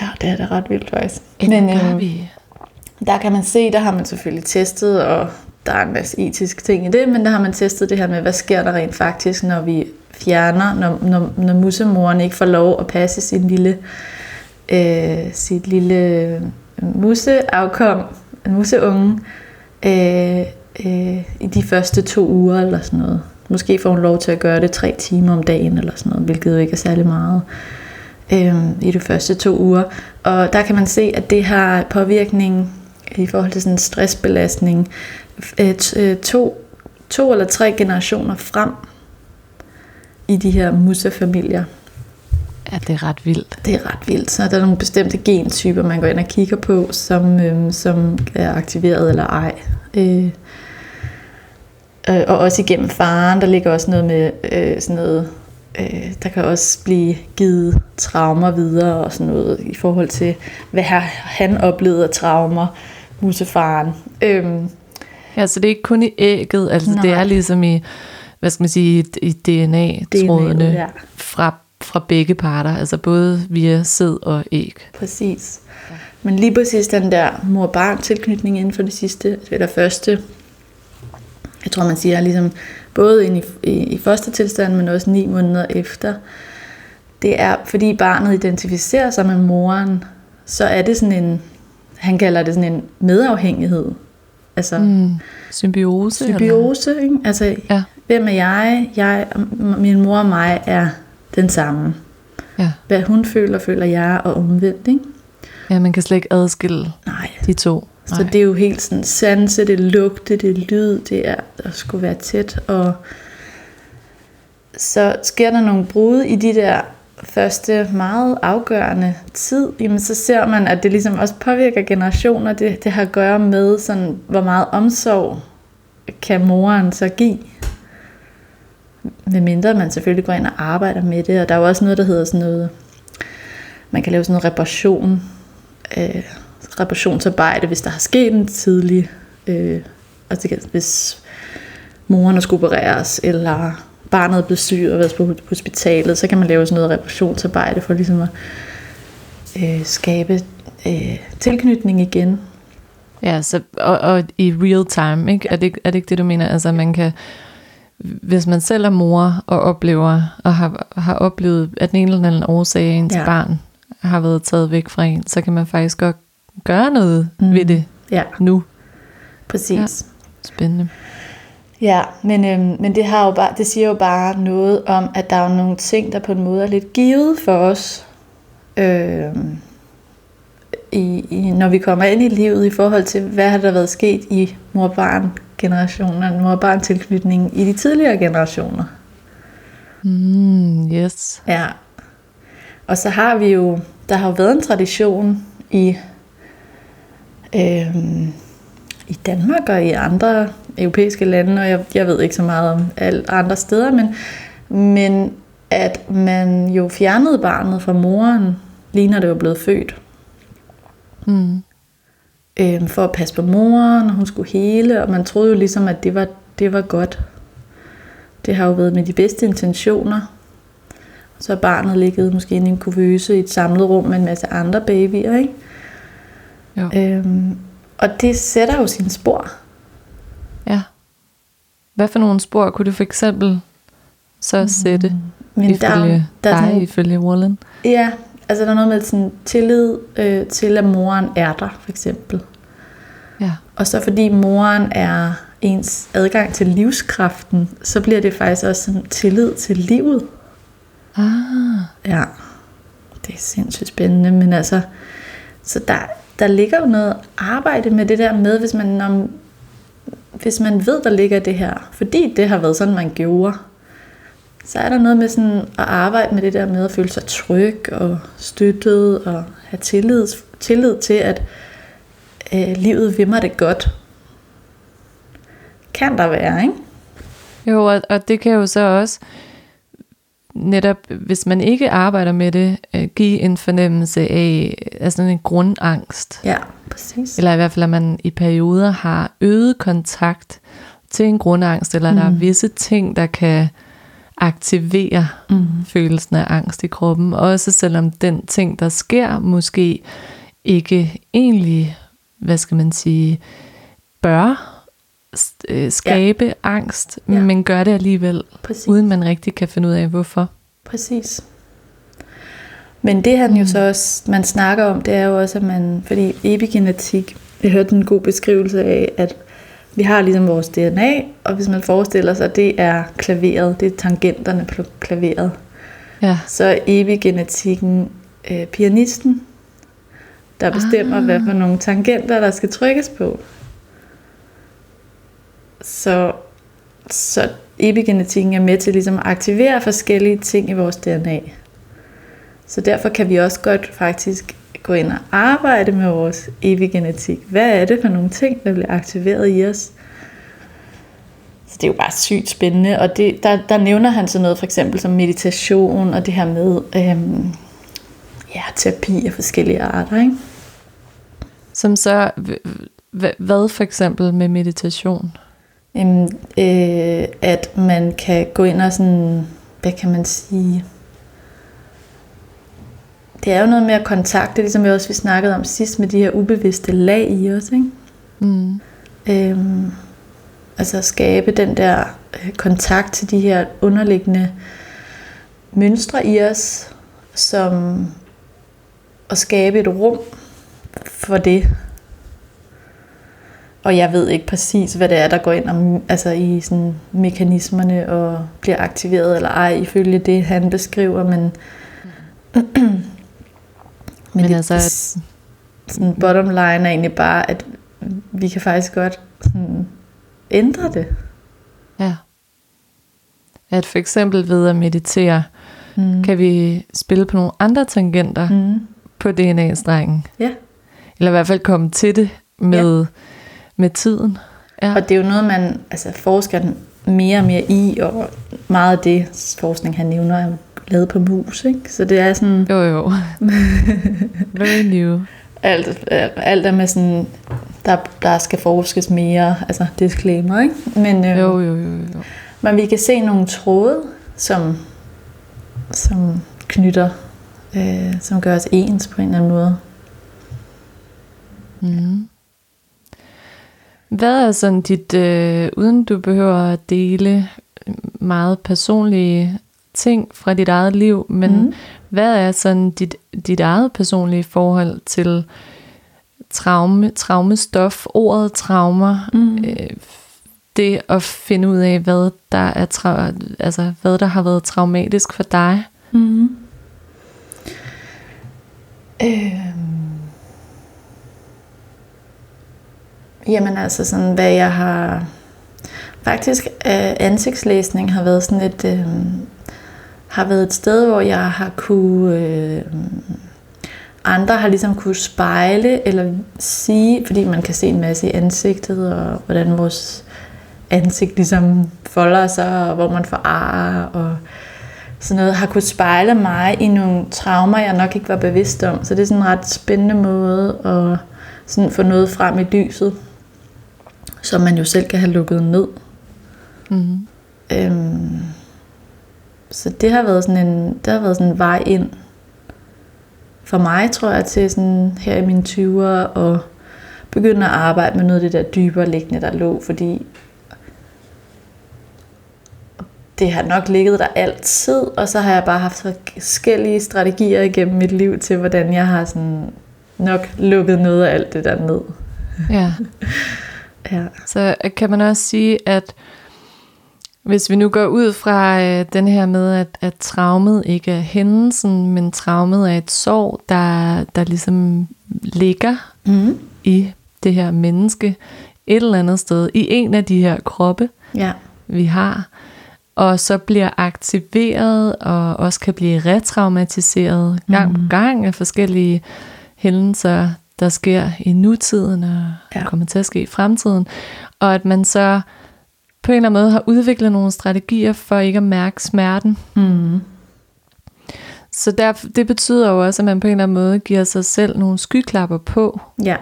ja det er det ret vildt faktisk. Men øh, vi... der kan man se, der har man selvfølgelig testet, og der er en masse etiske ting i det, men der har man testet det her med, hvad sker der rent faktisk, når vi fjerner, når, når, når musemoren ikke får lov at passe sin lille, øh, sit lille museafkom, en museunge, øh, øh, i de første to uger eller sådan noget. Måske får hun lov til at gøre det tre timer om dagen eller sådan noget, hvilket jo ikke er særlig meget øh, i de første to uger. Og der kan man se, at det har påvirkning i forhold til sådan en stressbelastning øh, øh to, to eller tre generationer frem i de her musefamilier. Ja, det er ret vildt. Det er ret vildt. Så er der nogle bestemte gentyper, man går ind og kigger på, som, øh, som er aktiveret eller ej. Øh, og også igennem faren, der ligger også noget med øh, sådan noget, øh, der kan også blive givet traumer videre og sådan noget i forhold til, hvad han oplevet af traumer, musefaren. Øh, ja, så det er ikke kun i ægget, altså nej. det er ligesom i, hvad skal man sige, i DNA-trådene DNA, ja. fra fra begge parter, altså både via sæd og æg. Præcis. Men lige præcis den der mor-barn tilknytning inden for det sidste, eller første, jeg tror man siger ligesom både ind i, i, i første tilstand, men også ni måneder efter, det er fordi barnet identificerer sig med moren, så er det sådan en, han kalder det sådan en medafhængighed. Altså, mm. Symbiose? Symbiose, ikke? Altså, ja. hvem er jeg? jeg? Min mor og mig er den samme. Ja. Hvad hun føler, føler jeg, og omvendt, ikke? Ja, man kan slet ikke adskille Nej. de to. Nej. Så det er jo helt sådan sanse, det lugte, det lyd, det er at skulle være tæt. Og så sker der nogle brud i de der første meget afgørende tid, jamen så ser man, at det ligesom også påvirker generationer. Det, det har at gøre med, sådan, hvor meget omsorg kan moren så give med mindre man selvfølgelig går ind og arbejder med det. Og der er jo også noget, der hedder sådan noget, man kan lave sådan noget reparation, øh, reparationsarbejde, hvis der har sket en tidlig, øh, altså hvis moren er skulle opereres, eller barnet er blevet syg og været på hospitalet, så kan man lave sådan noget reparationsarbejde for ligesom at øh, skabe øh, tilknytning igen. Ja, så, og, og i real time, ikke? Er, det, er det ikke det, du mener? Altså man kan hvis man selv er mor og oplever, og har, har oplevet, at den ene eller anden årsag ens ja. barn har været taget væk fra en, så kan man faktisk godt gøre noget mm. ved det ja. nu. Præcis. Ja. Spændende. Ja, men, øhm, men det, har jo bare, det siger jo bare noget om, at der er nogle ting, der på en måde er lidt givet for os, øhm, i, i, når vi kommer ind i livet i forhold til, hvad har der været sket i mor-barn generationen, mor-barn tilknytning i de tidligere generationer. Mm, yes. Ja. Og så har vi jo, der har jo været en tradition i, øhm, i Danmark og i andre europæiske lande, og jeg, jeg ved ikke så meget om alle andre steder, men, men at man jo fjernede barnet fra moren, lige når det var blevet født. Mm øh, for at passe på moren, og hun skulle hele, og man troede jo ligesom, at det var, det var godt. Det har jo været med de bedste intentioner. Så er barnet ligget måske inde i en kuvøse i et samlet rum med en masse andre babyer, ikke? Jo. Øhm, og det sætter jo sine spor. Ja. Hvad for nogle spor kunne du for eksempel så sætte mm. Men ifølge der, der dig, nogle, ifølge Wallen? Ja, altså der er noget med sådan tillid øh, til, at moren er der, for eksempel. Ja. Og så fordi moren er ens adgang til livskraften, så bliver det faktisk også sådan tillid til livet. Ah, Ja, det er sindssygt spændende, men altså, så der, der ligger jo noget arbejde med det der med, hvis man, om, hvis man ved, der ligger det her, fordi det har været sådan, man gjorde, så er der noget med sådan at arbejde med det der med at føle sig tryg og støttet og have tillid, tillid til, at øh, livet vil mig det godt. Kan der være, ikke? jo, og, og det kan jo så også netop, hvis man ikke arbejder med det, øh, give en fornemmelse af altså en grundangst. Ja, præcis. Eller i hvert fald, at man i perioder har øget kontakt til en grundangst, eller mm. der er visse ting, der kan aktivere Mm. følelsen af angst i kroppen. Også selvom den ting, der sker, måske ikke egentlig, hvad skal man sige, bør øh, skabe ja. angst, Ja. men gør det alligevel, Præcis. uden man rigtig kan finde ud af, hvorfor. Præcis. Men det han jo så også, man snakker om, det er jo også, at man, fordi epigenetik, jeg hørte en god beskrivelse af, at vi har ligesom vores DNA, og hvis man forestiller sig, at det er klaveret, det er tangenterne på klaveret, Ja, så er epigenetikken øh, pianisten, der bestemmer, ah. hvad for nogle tangenter, der skal trykkes på. Så, så epigenetikken er med til ligesom at aktivere forskellige ting i vores DNA. Så derfor kan vi også godt faktisk gå ind og arbejde med vores epigenetik. Hvad er det for nogle ting, der bliver aktiveret i os? Så det er jo bare sygt spændende, og det, der, der nævner han sådan noget for eksempel som meditation og det her med øhm, ja, terapi af forskellige arter. Ikke? som så, hvad for eksempel med meditation? Øhm, øh, at man kan gå ind og sådan, hvad kan man sige, det er jo noget med at kontakte, ligesom vi også vi snakkede om sidst, med de her ubevidste lag i os, ikke? Mm. Øhm, altså at skabe den der øh, kontakt til de her underliggende mønstre i os, som at skabe et rum for det. Og jeg ved ikke præcis, hvad det er, der går ind om, altså i sådan mekanismerne og bliver aktiveret eller ej, ifølge det, han beskriver, men... men, Men det, altså, altså, sådan bottom line er egentlig bare, at vi kan faktisk godt sådan, ændre det. Ja. At for eksempel ved at meditere, Mm. kan vi spille på nogle andre tangenter mm. På DNA-strengen. Ja. Eller i hvert fald komme til det med, ja. med tiden. Ja. Og det er jo noget, man altså, forsker mere og mere i, og meget af det forskning, han nævner, er lavet på mus. Ikke? Så det er sådan, Jo, jo. Very new. alt, alt er med sådan, der, der skal forskes mere, altså disclaimer, ikke? Men, øh, Jo, jo, jo, jo. men vi kan se nogle tråde, som, som knytter, øh, som gør os ens på en eller anden måde. Mm. Hvad er sådan dit, øh, uden du behøver at dele meget personlige ting fra dit eget liv, men mm. Hvad er sådan dit, dit eget personlige forhold til traume, traumestof, ordet traumer, Mm. øh, det at finde ud af, hvad der, er tra- altså, hvad der har været traumatisk for dig? Mm. Øhm. Jamen altså sådan, hvad jeg har... Faktisk øh, ansigtslæsning har været sådan et... Øh, har været et sted, hvor jeg har kunne... Øh, andre har ligesom kunne spejle eller sige, fordi man kan se en masse i ansigtet, og hvordan vores ansigt ligesom folder sig, og hvor man får ar, og sådan noget, har kunne spejle mig i nogle traumer, jeg nok ikke var bevidst om. Så det er sådan en ret spændende måde at sådan få noget frem i lyset, som man jo selv kan have lukket ned. Mm. Øhm, så det har været sådan en, det har været sådan en vej ind for mig, tror jeg, til sådan her i mine 20'ere og begynde at arbejde med noget af det der dybere liggende, der lå, fordi det har nok ligget der altid, og så har jeg bare haft forskellige strategier igennem mit liv til, hvordan jeg har sådan nok lukket noget af alt det der ned. Ja. Ja. Så kan man også sige, at hvis vi nu går ud fra øh, den her med, at, at traumet ikke er hændelsen, men traumet er et sorg, der, der ligesom ligger Mm. i det her menneske et eller andet sted, i en af de her kroppe, Ja. vi har, og så bliver aktiveret og også kan blive retraumatiseret gang på gang af forskellige hændelser, der sker i nutiden og ja. kommer til at ske i fremtiden. Og at man så på en eller anden måde har udviklet nogle strategier for ikke at mærke smerten. Mm. Så der, det betyder jo også, at man på en eller anden måde giver sig selv nogle skyklapper på, Ja,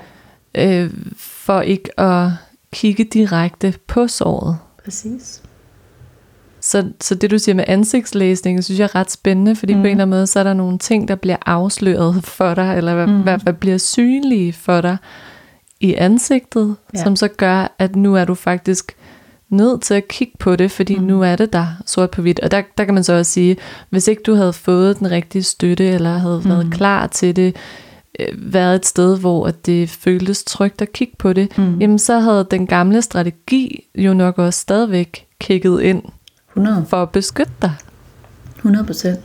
øh, for ikke at kigge direkte på såret. præcis. Så, så det du siger med ansigtslæsning, synes jeg er ret spændende, fordi mm. på en eller anden måde, så er der nogle ting, der bliver afsløret for dig, eller mm. i hvert fald bliver synlige for dig i ansigtet, ja. som så gør, at nu er du faktisk nødt til at kigge på det, fordi mm. nu er det der sort på hvidt. Og der, der kan man så også sige, hvis ikke du havde fået den rigtige støtte, eller havde været Mm. klar til det, øh, været et sted, hvor at det føltes trygt at kigge på det, Mm. jamen så havde den gamle strategi jo nok også stadigvæk kigget ind 100. for at beskytte dig. 100 procent.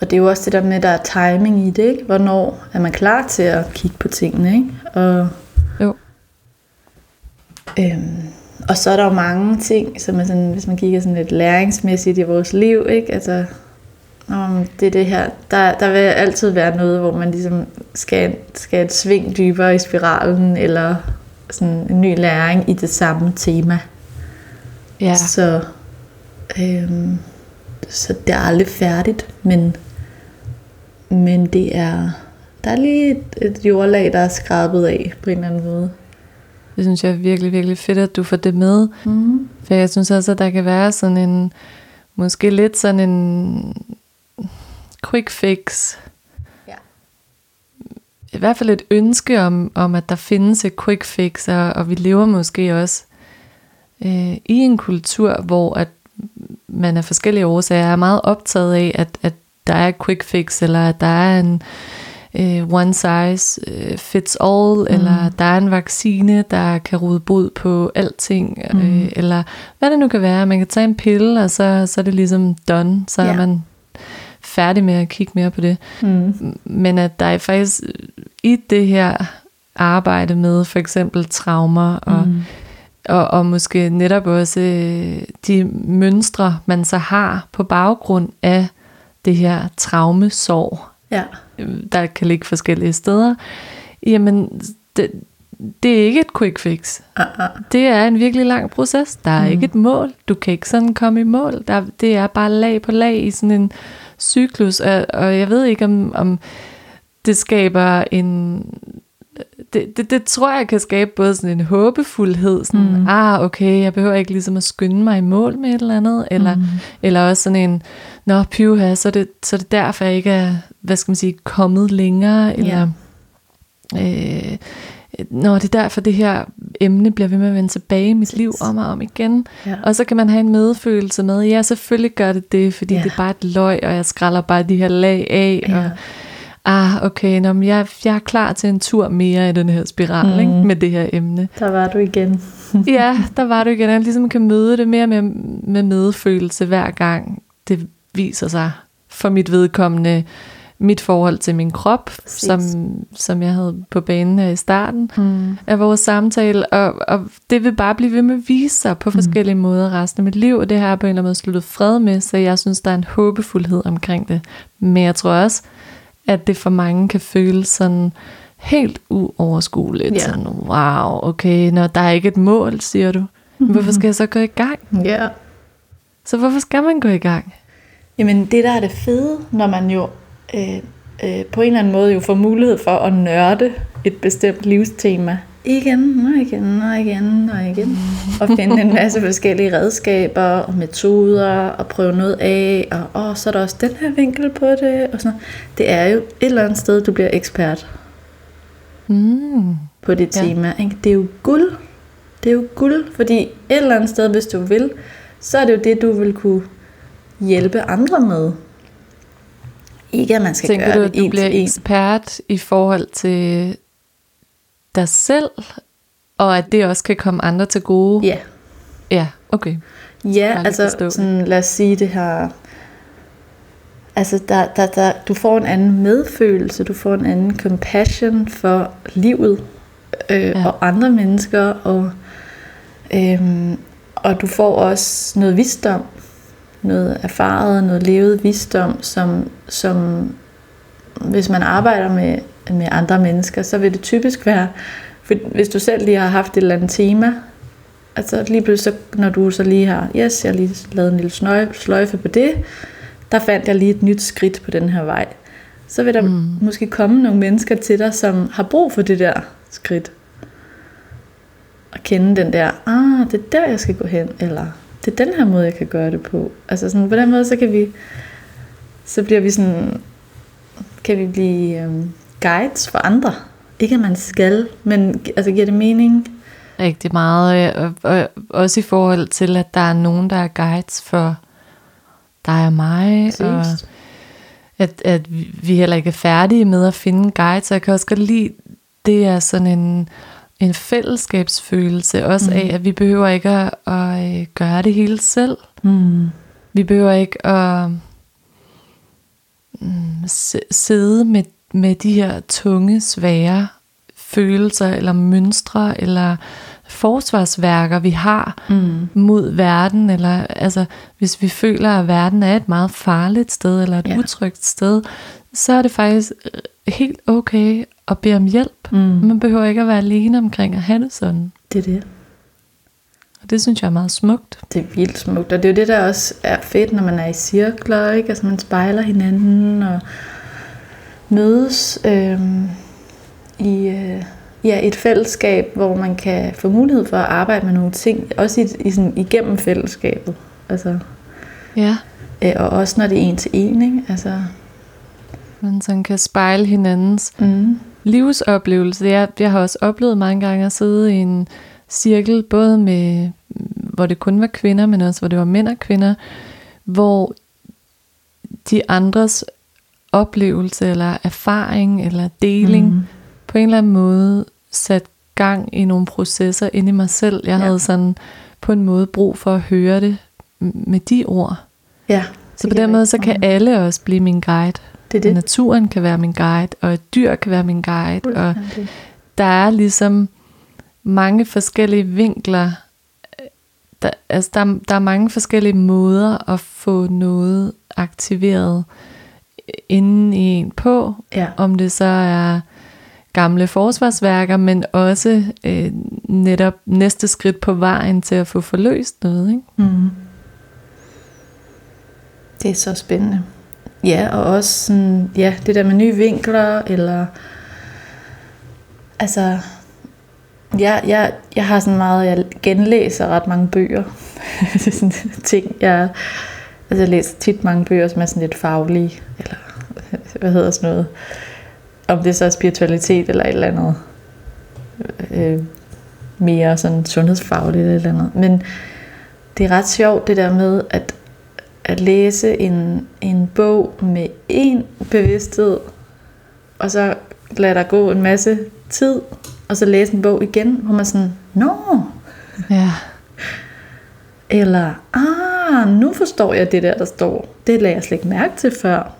Og det er jo også det der med, at der er timing i det, ikke? Hvornår er man klar til at kigge på tingene, ikke? Og, Jo. øhm, og så er der jo mange ting, som er sådan, hvis man kigger sådan lidt læringsmæssigt i vores liv, ikke? Altså, om det er det her, der, der vil altid være noget, hvor man ligesom skal, skal et sving dybere i spiralen, eller sådan en ny læring i det samme tema. Ja, Så, øhm, så det er aldrig færdigt, men, men det er, der er lige et, et jordlag, der er skrabet af på en eller anden måde. Det synes jeg er virkelig, virkelig fedt, at du får det med. Mm. For jeg synes også, at der kan være sådan en, måske lidt sådan en quick fix. Ja. I hvert fald et ønske om, om at der findes et quick fix, og, og vi lever måske også øh, i en kultur, hvor at man af forskellige årsager er meget optaget af, at, at der er et quick fix, eller at der er en øh, one size øh, fits all, mm. eller der er en vaccine, der kan rode bod på alting, mm. øh, eller hvad det nu kan være. Man kan tage en pille, og så, så er det ligesom done, så Ja. er man færdig med at kigge mere på det. Mm. Men at der er faktisk i det her arbejde med for eksempel traumer og, Mm. og, og måske netop også øh, de mønstre, man så har på baggrund af det her traumesorg, Ja. øh, der kan ligge forskellige steder, jamen det, det er ikke et quick fix. Uh-uh. Det er en virkelig lang proces. Der er Mm. ikke et mål. Du kan ikke sådan komme i mål. Der, det er bare lag på lag i sådan en cyklus. Og, og jeg ved ikke, om, om det skaber en... Det, det, det tror jeg kan skabe både sådan en håbefuldhed. Sådan, Mm. ah, okay, jeg behøver ikke ligesom at skynde mig i mål med et eller andet. Eller, mm. eller også sådan en, nå, pyha, så er, det, så er det derfor, jeg ikke er, hvad skal man sige, kommet længere. Eller, øh, Nå, det er derfor, det her emne bliver ved med at vende tilbage i mit liv om og om igen. Ja. Og så kan man have en medfølelse med, ja, selvfølgelig gør det det, fordi Ja. det er bare et løg, og jeg skræller bare de her lag af. Ja. Og, ah, okay, nå, men jeg, jeg er klar til en tur mere i den her spiral Mm. ikke, med det her emne. Der var du igen. ja, der var du igen, jeg ligesom kan møde det mere med, med medfølelse hver gang det viser sig for mit vedkommende, mit forhold til min krop, Præcis. som, som jeg havde på banen her i starten Mm. af vores samtale, og, og det vil bare blive ved med at vise sig på forskellige mm. måder resten af mit liv, og det har jeg på en eller anden måde sluttet fred med, så jeg synes, der er en håbefuldhed omkring det. Men jeg tror også, at det for mange kan føles sådan helt uoverskueligt. Ja. Sådan, wow, okay, når der er ikke et mål, siger du. Men hvorfor skal jeg så gå i gang? Ja. Så hvorfor skal man gå i gang? Jamen det der er det fede, når man jo øh, øh, på en eller anden måde jo får mulighed for at nørde et bestemt livstema. Igen og igen og igen og igen. Og finde en masse forskellige redskaber og metoder og prøve noget af. Og åh, så er der også den her vinkel på det. Og sådan. Det er jo et eller andet sted, du bliver ekspert Mm. på det Ja. tema. Ikke? Det er jo guld. Det er jo guld, fordi et eller andet sted, hvis du vil, så er det jo det, du vil kunne hjælpe andre med. Ikke at man skal Tænker gøre du, det du en bliver til ekspert i forhold til dig selv, Og at det også kan komme andre til gode. Ja. Ja, okay. Ja, altså forstå sådan, lad os sige det her. Altså, der, der, der, du får en anden medfølelse, du får en anden compassion for livet øh, Ja. og andre mennesker, og, øhm, og du får også noget visdom, noget erfaret, noget levet visdom, som, som hvis man arbejder med, med andre mennesker, så vil det typisk være, for hvis du selv lige har haft et eller andet tema, altså lige pludselig, så, når du så lige har, yes, jeg har lige lavet en lille sløjfe på det, der fandt jeg lige et nyt skridt på den her vej. Så vil der mm. måske komme nogle mennesker til dig, som har brug for det der skridt. Og kende den der, ah, det er der, jeg skal gå hen, eller det er den her måde, jeg kan gøre det på. Altså sådan, på den måde, så kan vi, så bliver vi sådan, kan vi blive øhm, guides for andre. Ikke at man skal, men altså giver det mening? Rigtig meget. øh, Og, og også i forhold til, at der er nogen, der er guides for dig og mig. Og at, at vi- heller ikke er færdige med at finde guides. Så jeg kan også godt lide, det er sådan en, en fællesskabsfølelse også mm. af, at vi behøver ikke at, at øh, gøre det hele selv. Mm. Vi behøver ikke at mm, sidde med, med de her tunge, svære følelser eller mønstre eller forsvarsværker, vi har Mm. mod verden, eller altså, hvis vi føler, at verden er et meget farligt sted, eller et ja. Utrygt sted, så er det faktisk helt okay at bede om hjælp. Mm. Man behøver ikke at være alene omkring at have det sådan. Det er det. Og det synes jeg er meget smukt. Det er vildt smukt, og det er jo det, der også er fedt, når man er i cirkler, ikke? Altså man spejler hinanden og mødes øhm, i øh, ja, et fællesskab, hvor man kan få mulighed for at arbejde med nogle ting, også i, i sådan, igennem fællesskabet. Altså, Ja. øh, og også når det er en til en, ikke? Altså, Man sådan kan spejle hinandens mm, livsoplevelse. Jeg, jeg har også oplevet mange gange at sidde i en cirkel, både med, hvor det kun var kvinder, men også hvor det var mænd og kvinder, hvor de andres oplevelse eller erfaring eller deling mm. på en eller anden måde sat gang i nogle processer inde i mig selv. Jeg Ja. havde sådan på en måde brug for at høre det med de ord. ja. Så på den måde, så kan alle også blive min guide. Det er Det. Naturen kan være min guide, og et dyr kan være min guide, og der er ligesom mange forskellige vinkler. Der, altså der, der er mange forskellige måder at få noget aktiveret inden i en på, Ja. om det så er gamle forsvarsværker, men også øh, netop næste skridt på vejen til at få forløst noget. Ikke? Mm. Det er så spændende. Ja, og også sådan, ja, det der med nye vinkler, eller altså, jeg, jeg, jeg har sådan meget, jeg genlæser ret mange bøger. det er sådan ting, jeg, altså jeg læser tit mange bøger, som er sådan lidt faglige, eller hvad hedder sådan noget, om det så er spiritualitet eller et eller andet, øh, mere sådan sundhedsfagligt eller et eller andet. Men det er ret sjovt det der med at, at læse en, en bog med en bevidsthed, og så lade der gå en masse tid, og så læse en bog igen, hvor man sådan, nå, Ja. eller, ah, nu forstår jeg det der, der står. Det lagde jeg slet ikke mærke til før.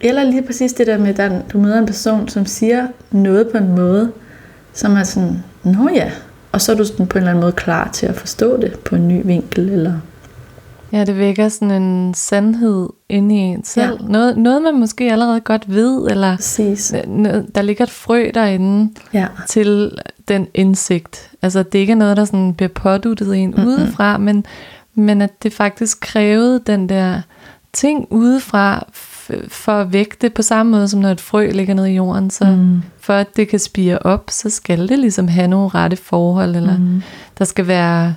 Eller lige præcis det der med, at du møder en person, som siger noget på en måde, som er sådan, nå ja, og så er du sådan på en eller anden måde klar til at forstå det på en ny vinkel, eller Ja, det vækker sådan en sandhed inde i en selv. Ja. Noget, noget, man måske allerede godt ved, eller præcis. n- der ligger et frø derinde Ja, til den indsigt. Altså, det ikke er noget, der sådan bliver påduttet en mm-hmm. udefra, men, men at det faktisk krævede den der ting udefra, f- for at vække det på samme måde, som når et frø ligger nede i jorden. Så Mm. for at det kan spire op, så skal det ligesom have nogle rette forhold, eller Mm. der skal være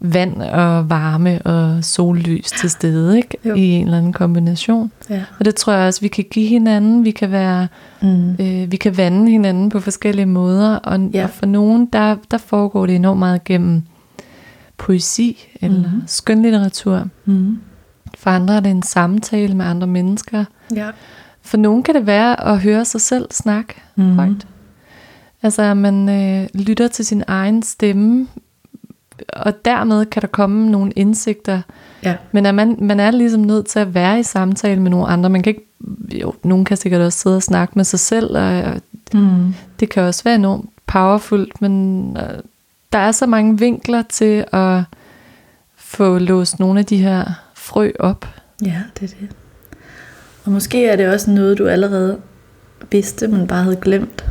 vand og varme og sollys til stede, ikke? Jo. I en eller anden kombination. ja. Og det tror jeg også, vi kan give hinanden. Vi kan være, Mm. øh, vi kan vande hinanden på forskellige måder. Og, Ja. og for nogen, der, der foregår det enormt meget gennem poesi eller Mhm. skønlitteratur. Mm. For andre er det en samtale med andre mennesker. Ja. For nogen kan det være at høre sig selv snakke Mm. højt. Altså, at man øh, lytter til sin egen stemme, og dermed kan der komme nogle indsigter. Ja. Men at man, man er ligesom nødt til at være i samtale med nogle andre. Man kan ikke, jo, nogen kan sikkert også sidde og snakke med sig selv, og, og Mm. det kan også være enormt powerfult, men øh, der er så mange vinkler til at få låst nogle af de her frø op. Ja, det er det. Og måske er det også noget, du allerede vidste, men bare havde glemt.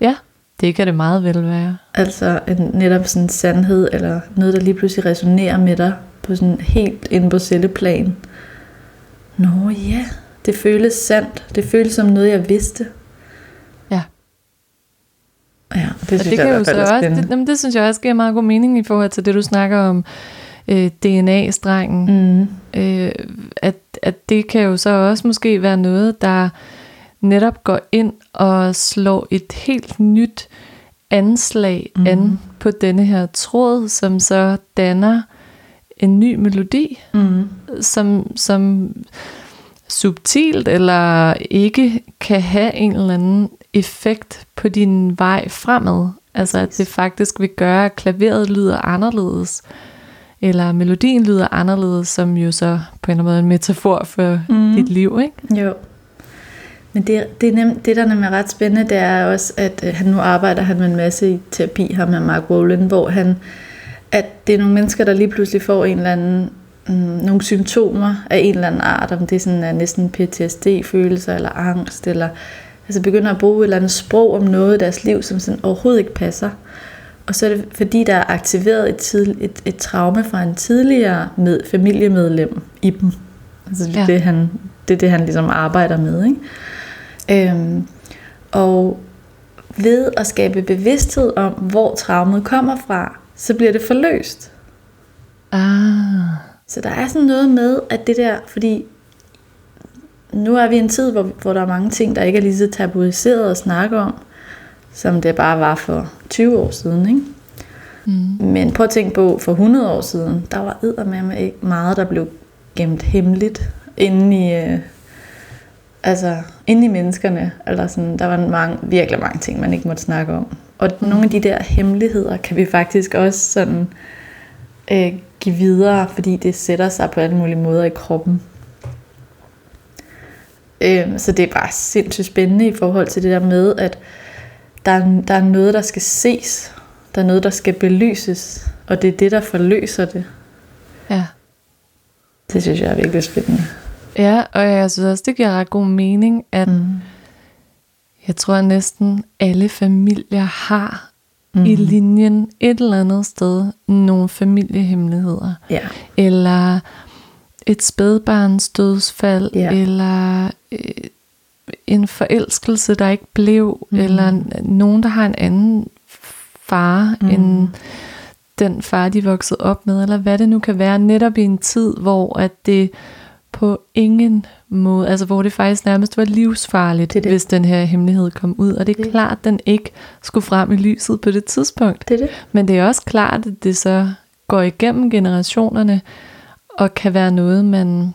Ja, det kan det meget vel være. Altså en, netop sådan en sandhed, eller noget, der lige pludselig resonerer med dig på sådan helt inde på celleplan. Nå ja, det føles sandt. Det føles som noget, jeg vidste. Ja. Ja, det Og synes det jeg kan i jo så også, det, jamen, det synes jeg også giver meget god mening i forhold til det, du snakker om øh, DNA-strengen. Mm. øh, at, at det kan jo så også måske være noget, der netop går ind og slår et helt nyt anslag mm. an på denne her tråd, som så danner en ny melodi, Mm. som, som subtilt eller ikke kan have en eller anden effekt på din vej fremad. Altså at det faktisk vil gøre, at klaveret lyder anderledes, eller melodien lyder anderledes, som jo så på en eller anden måde er en metafor for Mhm. mm. dit liv, ikke? Jo. Men det, det, er nem, det, der nemlig er ret spændende, det er også, at øh, han nu arbejder han med en masse i terapi her med Mark Rowland, hvor han, at det er nogle mennesker, der lige pludselig får en eller anden, mm, nogle symptomer af en eller anden art, om det er sådan, er næsten PTSD-følelser eller angst, eller altså begynder at bruge et eller andet sprog om noget i deres liv, som sådan overhovedet ikke passer. Og så er det fordi, der er aktiveret et, tid, et, et traume fra en tidligere med, familiemedlem i dem. Altså det, ja. det, han, det er det, han ligesom arbejder med. Ikke? Øhm, og ved at skabe bevidsthed om, hvor traumet kommer fra, så bliver det forløst. Ah, Så der er sådan noget med, at det der, fordi nu er vi i en tid, hvor, hvor der er mange ting, der ikke er lige så tabuiseret at snakke om, som det bare var for 20 år siden. Ikke? mm. Men prøv at tænke på, for 100 år siden, der var eddermame ikke meget, der blev gemt hemmeligt inde i, øh, altså, inde i menneskerne. Eller sådan, der var mange, virkelig mange ting, man ikke måtte snakke om. Og mm. nogle af de der hemmeligheder kan vi faktisk også sådan øh, give videre, fordi det sætter sig på alle mulige måder i kroppen. Øh, så det er bare sindssygt spændende i forhold til det der med, at der er, der er noget, der skal ses. Der er noget, der skal belyses. Og det er det, der forløser det. ja. Det synes jeg er virkelig spændende. Ja, og jeg synes også, det giver ret god mening, at Mm. jeg tror, at næsten alle familier har Mm. i linjen et eller andet sted nogle familiehemmeligheder. Ja. eller et spædbarns dødsfald, Ja. eller øh, en forelskelse, der ikke blev, Mm. eller nogen, der har en anden far mm. end den far, de voksede op med, eller hvad det nu kan være, netop i en tid, hvor at det på ingen måde, altså hvor det faktisk nærmest var livsfarligt, Det det. hvis den her hemmelighed kom ud. Og det er Det- klart, at den ikke skulle frem i lyset på det tidspunkt. Det det. Men det er også klart, at det så går igennem generationerne, og kan være noget, man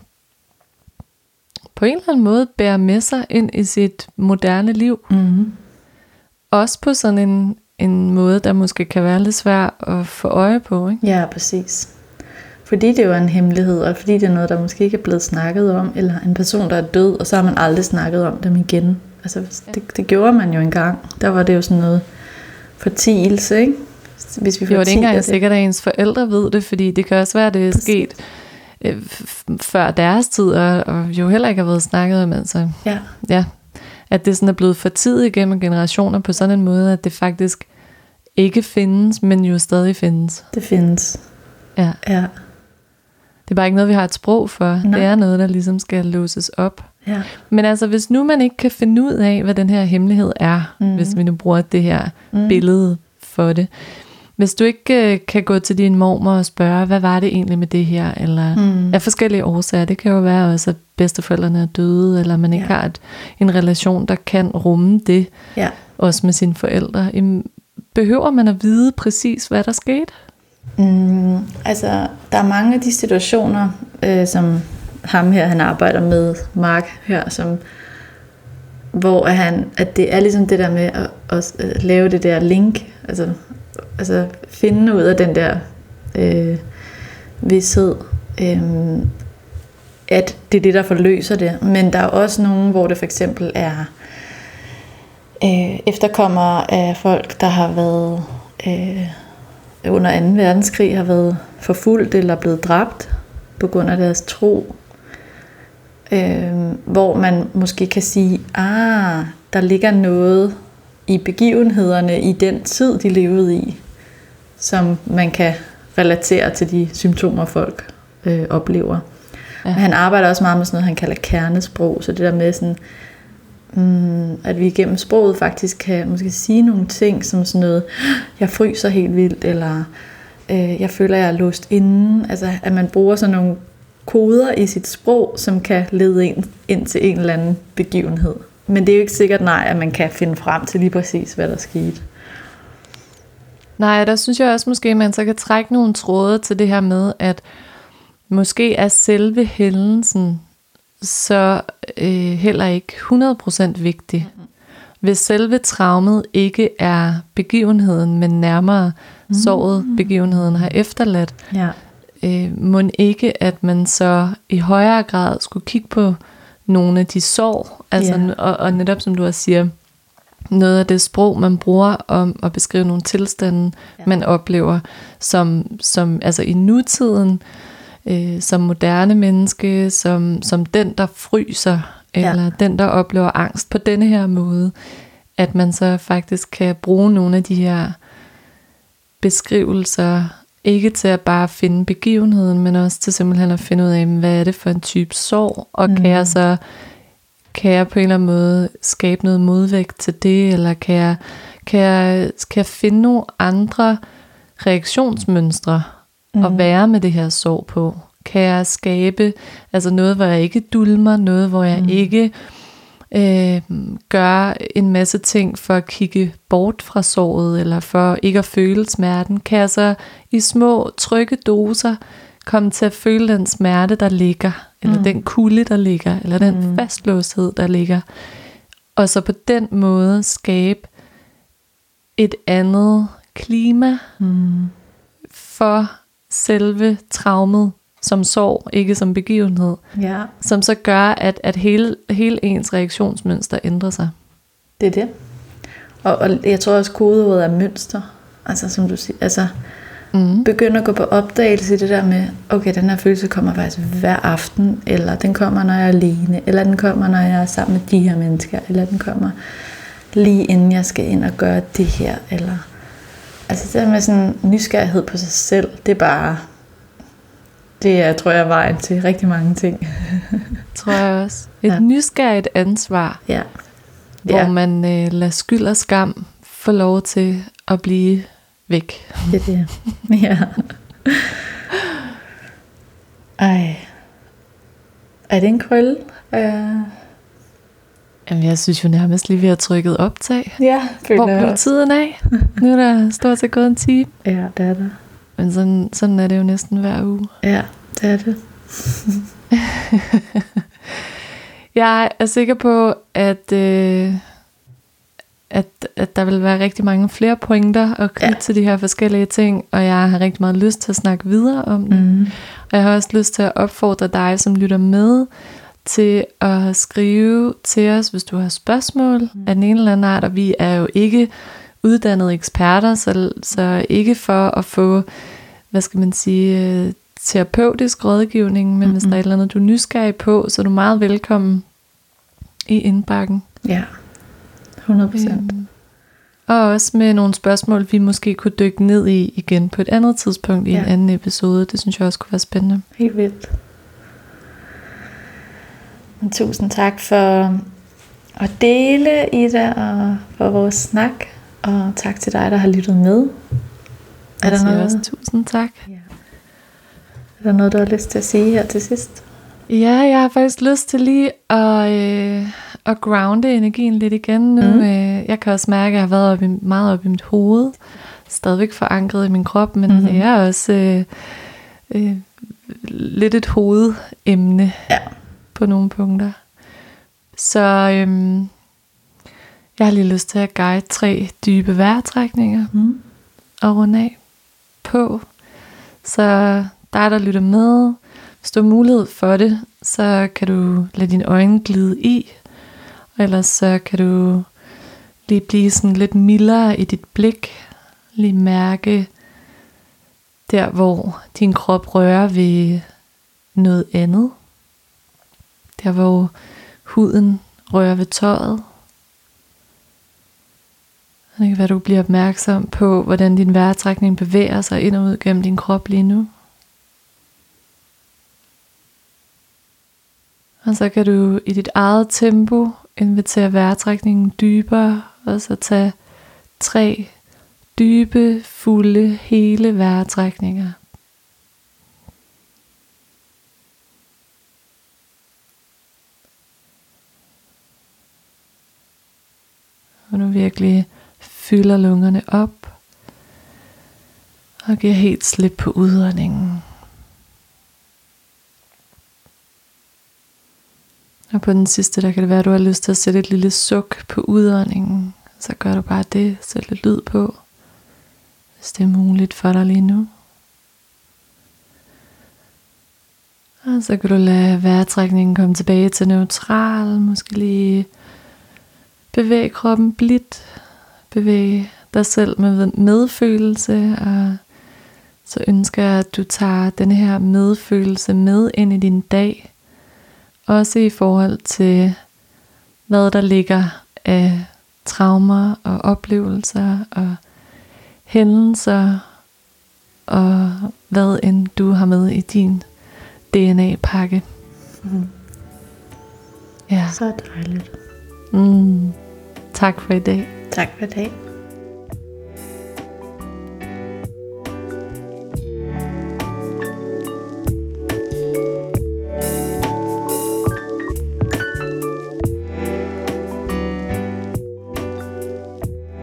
på en eller anden måde bærer med sig ind i sit moderne liv. Mm. Også på sådan en, en måde, der måske kan være lidt svær at få øje på. Ikke? Ja, præcis. Fordi det er en hemmelighed, og fordi det er noget, der måske ikke er blevet snakket om, eller en person, der er død, og så har man aldrig snakket om dem igen. Altså, det, det gjorde man jo engang. Der var det jo sådan noget fortielse, ikke? Hvis vi Jo, det er ikke engang sikkert, at ens forældre ved det, fordi det kan også være, at det er Præcis. sket øh, før deres tid, og, og jo heller ikke har været snakket om. Altså, Ja, ja, at det sådan er blevet fortidet igennem generationer på sådan en måde, at det faktisk ikke findes, men jo stadig findes. det findes. Ja. Ja, er bare ikke noget, vi har et sprog for. Nej. Det er noget, der ligesom skal låses op. ja. Men altså, hvis nu man ikke kan finde ud af, hvad den her hemmelighed er, mm. hvis vi nu bruger det her Mm. billede for det. Hvis du ikke øh, kan gå til din mormor og spørge, hvad var det egentlig med det her, eller Mm. af forskellige årsager. Det kan jo være også, at bedsteforældrene er døde, eller man ikke Ja. har et, en relation, der kan rumme det, Ja. også med sine forældre. Behøver man at vide præcis, hvad der skete? Mm, altså, der er mange af de situationer, øh, som ham her, han arbejder med, Mark her, som hvor han, at det er ligesom det der med at, at, at lave det der link, altså, altså finde ud af den der øh, vidshed, øh, at det er det, der forløser det. Men der er også nogen, hvor det for eksempel er øh, efterkommere af folk, der har været øh, under 2. verdenskrig, har været forfulgt eller blevet dræbt på grund af deres tro. Øh, hvor man måske kan sige, ah, der ligger noget i begivenhederne i den tid, de levede i, som man kan relatere til de symptomer, folk øh, oplever. Ja. Han arbejder også meget med sådan noget, han kalder kernesprog, så det der med sådan, mm, at vi gennem sproget faktisk kan måske sige nogle ting, som sådan noget, jeg fryser helt vildt, eller øh, jeg føler, jeg er låst inde. Altså, at man bruger sådan nogle koder i sit sprog, som kan lede en ind til en eller anden begivenhed. Men det er jo ikke sikkert nej, at man kan finde frem til lige præcis, hvad der skete. Nej, der synes jeg også måske, at man så kan trække nogle tråde til det her med, at måske er selve hændelsen så øh, heller ikke 100% vigtig. Mm-hmm. Hvis selve traumet ikke er begivenheden, men nærmere mm-hmm. såret begivenheden har efterladt, ja. øh, må ikke, at man så i højere grad skulle kigge på nogle af de sår, altså, ja. og, og netop som du også siger, noget af det sprog, man bruger om at beskrive nogle tilstande, ja. man oplever, som, som altså i nutiden, øh, som moderne menneske, som, som den, der fryser, eller ja. den, der oplever angst på denne her måde, at man så faktisk kan bruge nogle af de her beskrivelser, ikke til at bare finde begivenheden, men også til simpelthen at finde ud af, hvad er det for en type sorg, og mm. kan jeg så kan jeg på en eller anden måde skabe noget modvægt til det, eller kan jeg, kan jeg, kan jeg finde nogle andre reaktionsmønstre mm. at være med det her sorg på? Kan jeg skabe altså noget, hvor jeg ikke dulmer, noget, hvor jeg mm. ikke øh, gør en masse ting for at kigge bort fra såret, eller for ikke at føle smerten? Kan jeg så i små, trygge doser komme til at føle den smerte, der ligger, eller mm. den kulde, der ligger, eller den mm. fastlåshed, der ligger, og så på den måde skabe et andet klima mm. for selve traumet som sorg, ikke som begivenhed, ja. som så gør, at, at hele, hele ens reaktionsmønster ændrer sig. Det er det. Og, og jeg tror også, kodeordet er mønster. Altså som du siger, altså mm. begynd at gå på opdagelse i det der med, okay, den her følelse kommer faktisk hver aften, eller den kommer, når jeg er alene, eller den kommer, når jeg er sammen med de her mennesker, eller den kommer lige inden jeg skal ind og gøre det her, eller altså det der med sådan nysgerrighed på sig selv, det er bare det er, tror jeg, vejen til rigtig mange ting. tror jeg også. Et ja. nysgerrigt ansvar, ja. hvor ja. man øh, lader skyld og skam få lov til at blive væk. Det er det. Ja. Ej. Er det en krølle? Uh... Jamen, jeg synes jo nærmest lige, vi har trykket optag. Ja, Hvor blev tiden af? Nu er der stort set gået en time. Ja, det er der. Men sådan, sådan er det jo næsten hver uge. Ja, det er det. jeg er sikker på, at, øh, at, at der vil være rigtig mange flere pointer at knytte ja. til de her forskellige ting, og jeg har rigtig meget lyst til at snakke videre om det. Mm. Og jeg har også lyst til at opfordre dig, som lytter med, til at skrive til os, hvis du har spørgsmål mm. af den ene eller anden art, og vi er jo ikke uddannede eksperter, så, så ikke for at få, hvad skal man sige, øh, terapeutisk rådgivning, men mm-hmm. hvis der er et eller andet, du er nysgerrig på, så er du meget velkommen i indbakken. Ja, 100 procent. Øhm, og også med nogle spørgsmål, vi måske kunne dykke ned i igen på et andet tidspunkt i ja. en anden episode. Det synes jeg også kunne være spændende. Helt vildt. Tusind tak for at dele, Ida, og for vores snak. Og tak til dig, der har lyttet med. Er der noget? Også tusind tak. Ja. Er der noget, du har lyst til at sige her til sidst? Ja, jeg har faktisk lyst til lige at, øh, at grounde energien lidt igen nu. Mm. Øh, jeg kan også mærke, at jeg har været op i, meget op i mit hoved. Stadigvæk forankret i min krop, men mm-hmm. jeg er også øh, øh, lidt et hovedemne ja. På nogle punkter. Så øh, Jeg har lige lyst til at guide tre dybe vejrtrækninger Mm. og runde af på. Så dig, der lytter med, hvis du har mulighed for det, så kan du lade dine øjne glide i. Og ellers så kan du lige blive sådan lidt mildere i dit blik. Lige mærke der, hvor din krop rører ved noget andet. Der, hvor huden rører ved tøjet. Det kan være, du bliver opmærksom på, hvordan din vejrtrækning bevæger sig ind og ud gennem din krop lige nu. Og så kan du i dit eget tempo invitere vejrtrækningen dybere, og så tage tre dybe, fulde, hele vejrtrækninger. Hvor du virkelig fylder lungerne op og giver helt slip på udåndingen. Og på den sidste, der kan det være, at du har lyst til at sætte et lille suk på udåndingen. Så gør du bare det. Sæt lidt lyd på, hvis det er muligt for dig lige nu. Og så kan du lade vejrtrækningen komme tilbage til neutral. Måske lige bevæge kroppen blidt. Bevæge dig selv med medfølelse. Og så ønsker jeg, at du tager den her medfølelse med ind i din dag. Også i forhold til, hvad der ligger af traumer og oplevelser og hændelser og hvad end du har med i din DNA-pakke. Mm. Ja. Så dejligt. Mm. Tak for i dag. Tak for i dag.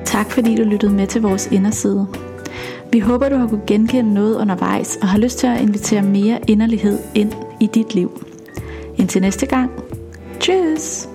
Tak fordi du lyttede med til vores inderside. Vi håber, du har kunne genkende noget undervejs og har lyst til at invitere mere inderlighed ind i dit liv. Indtil næste gang. Tschüss!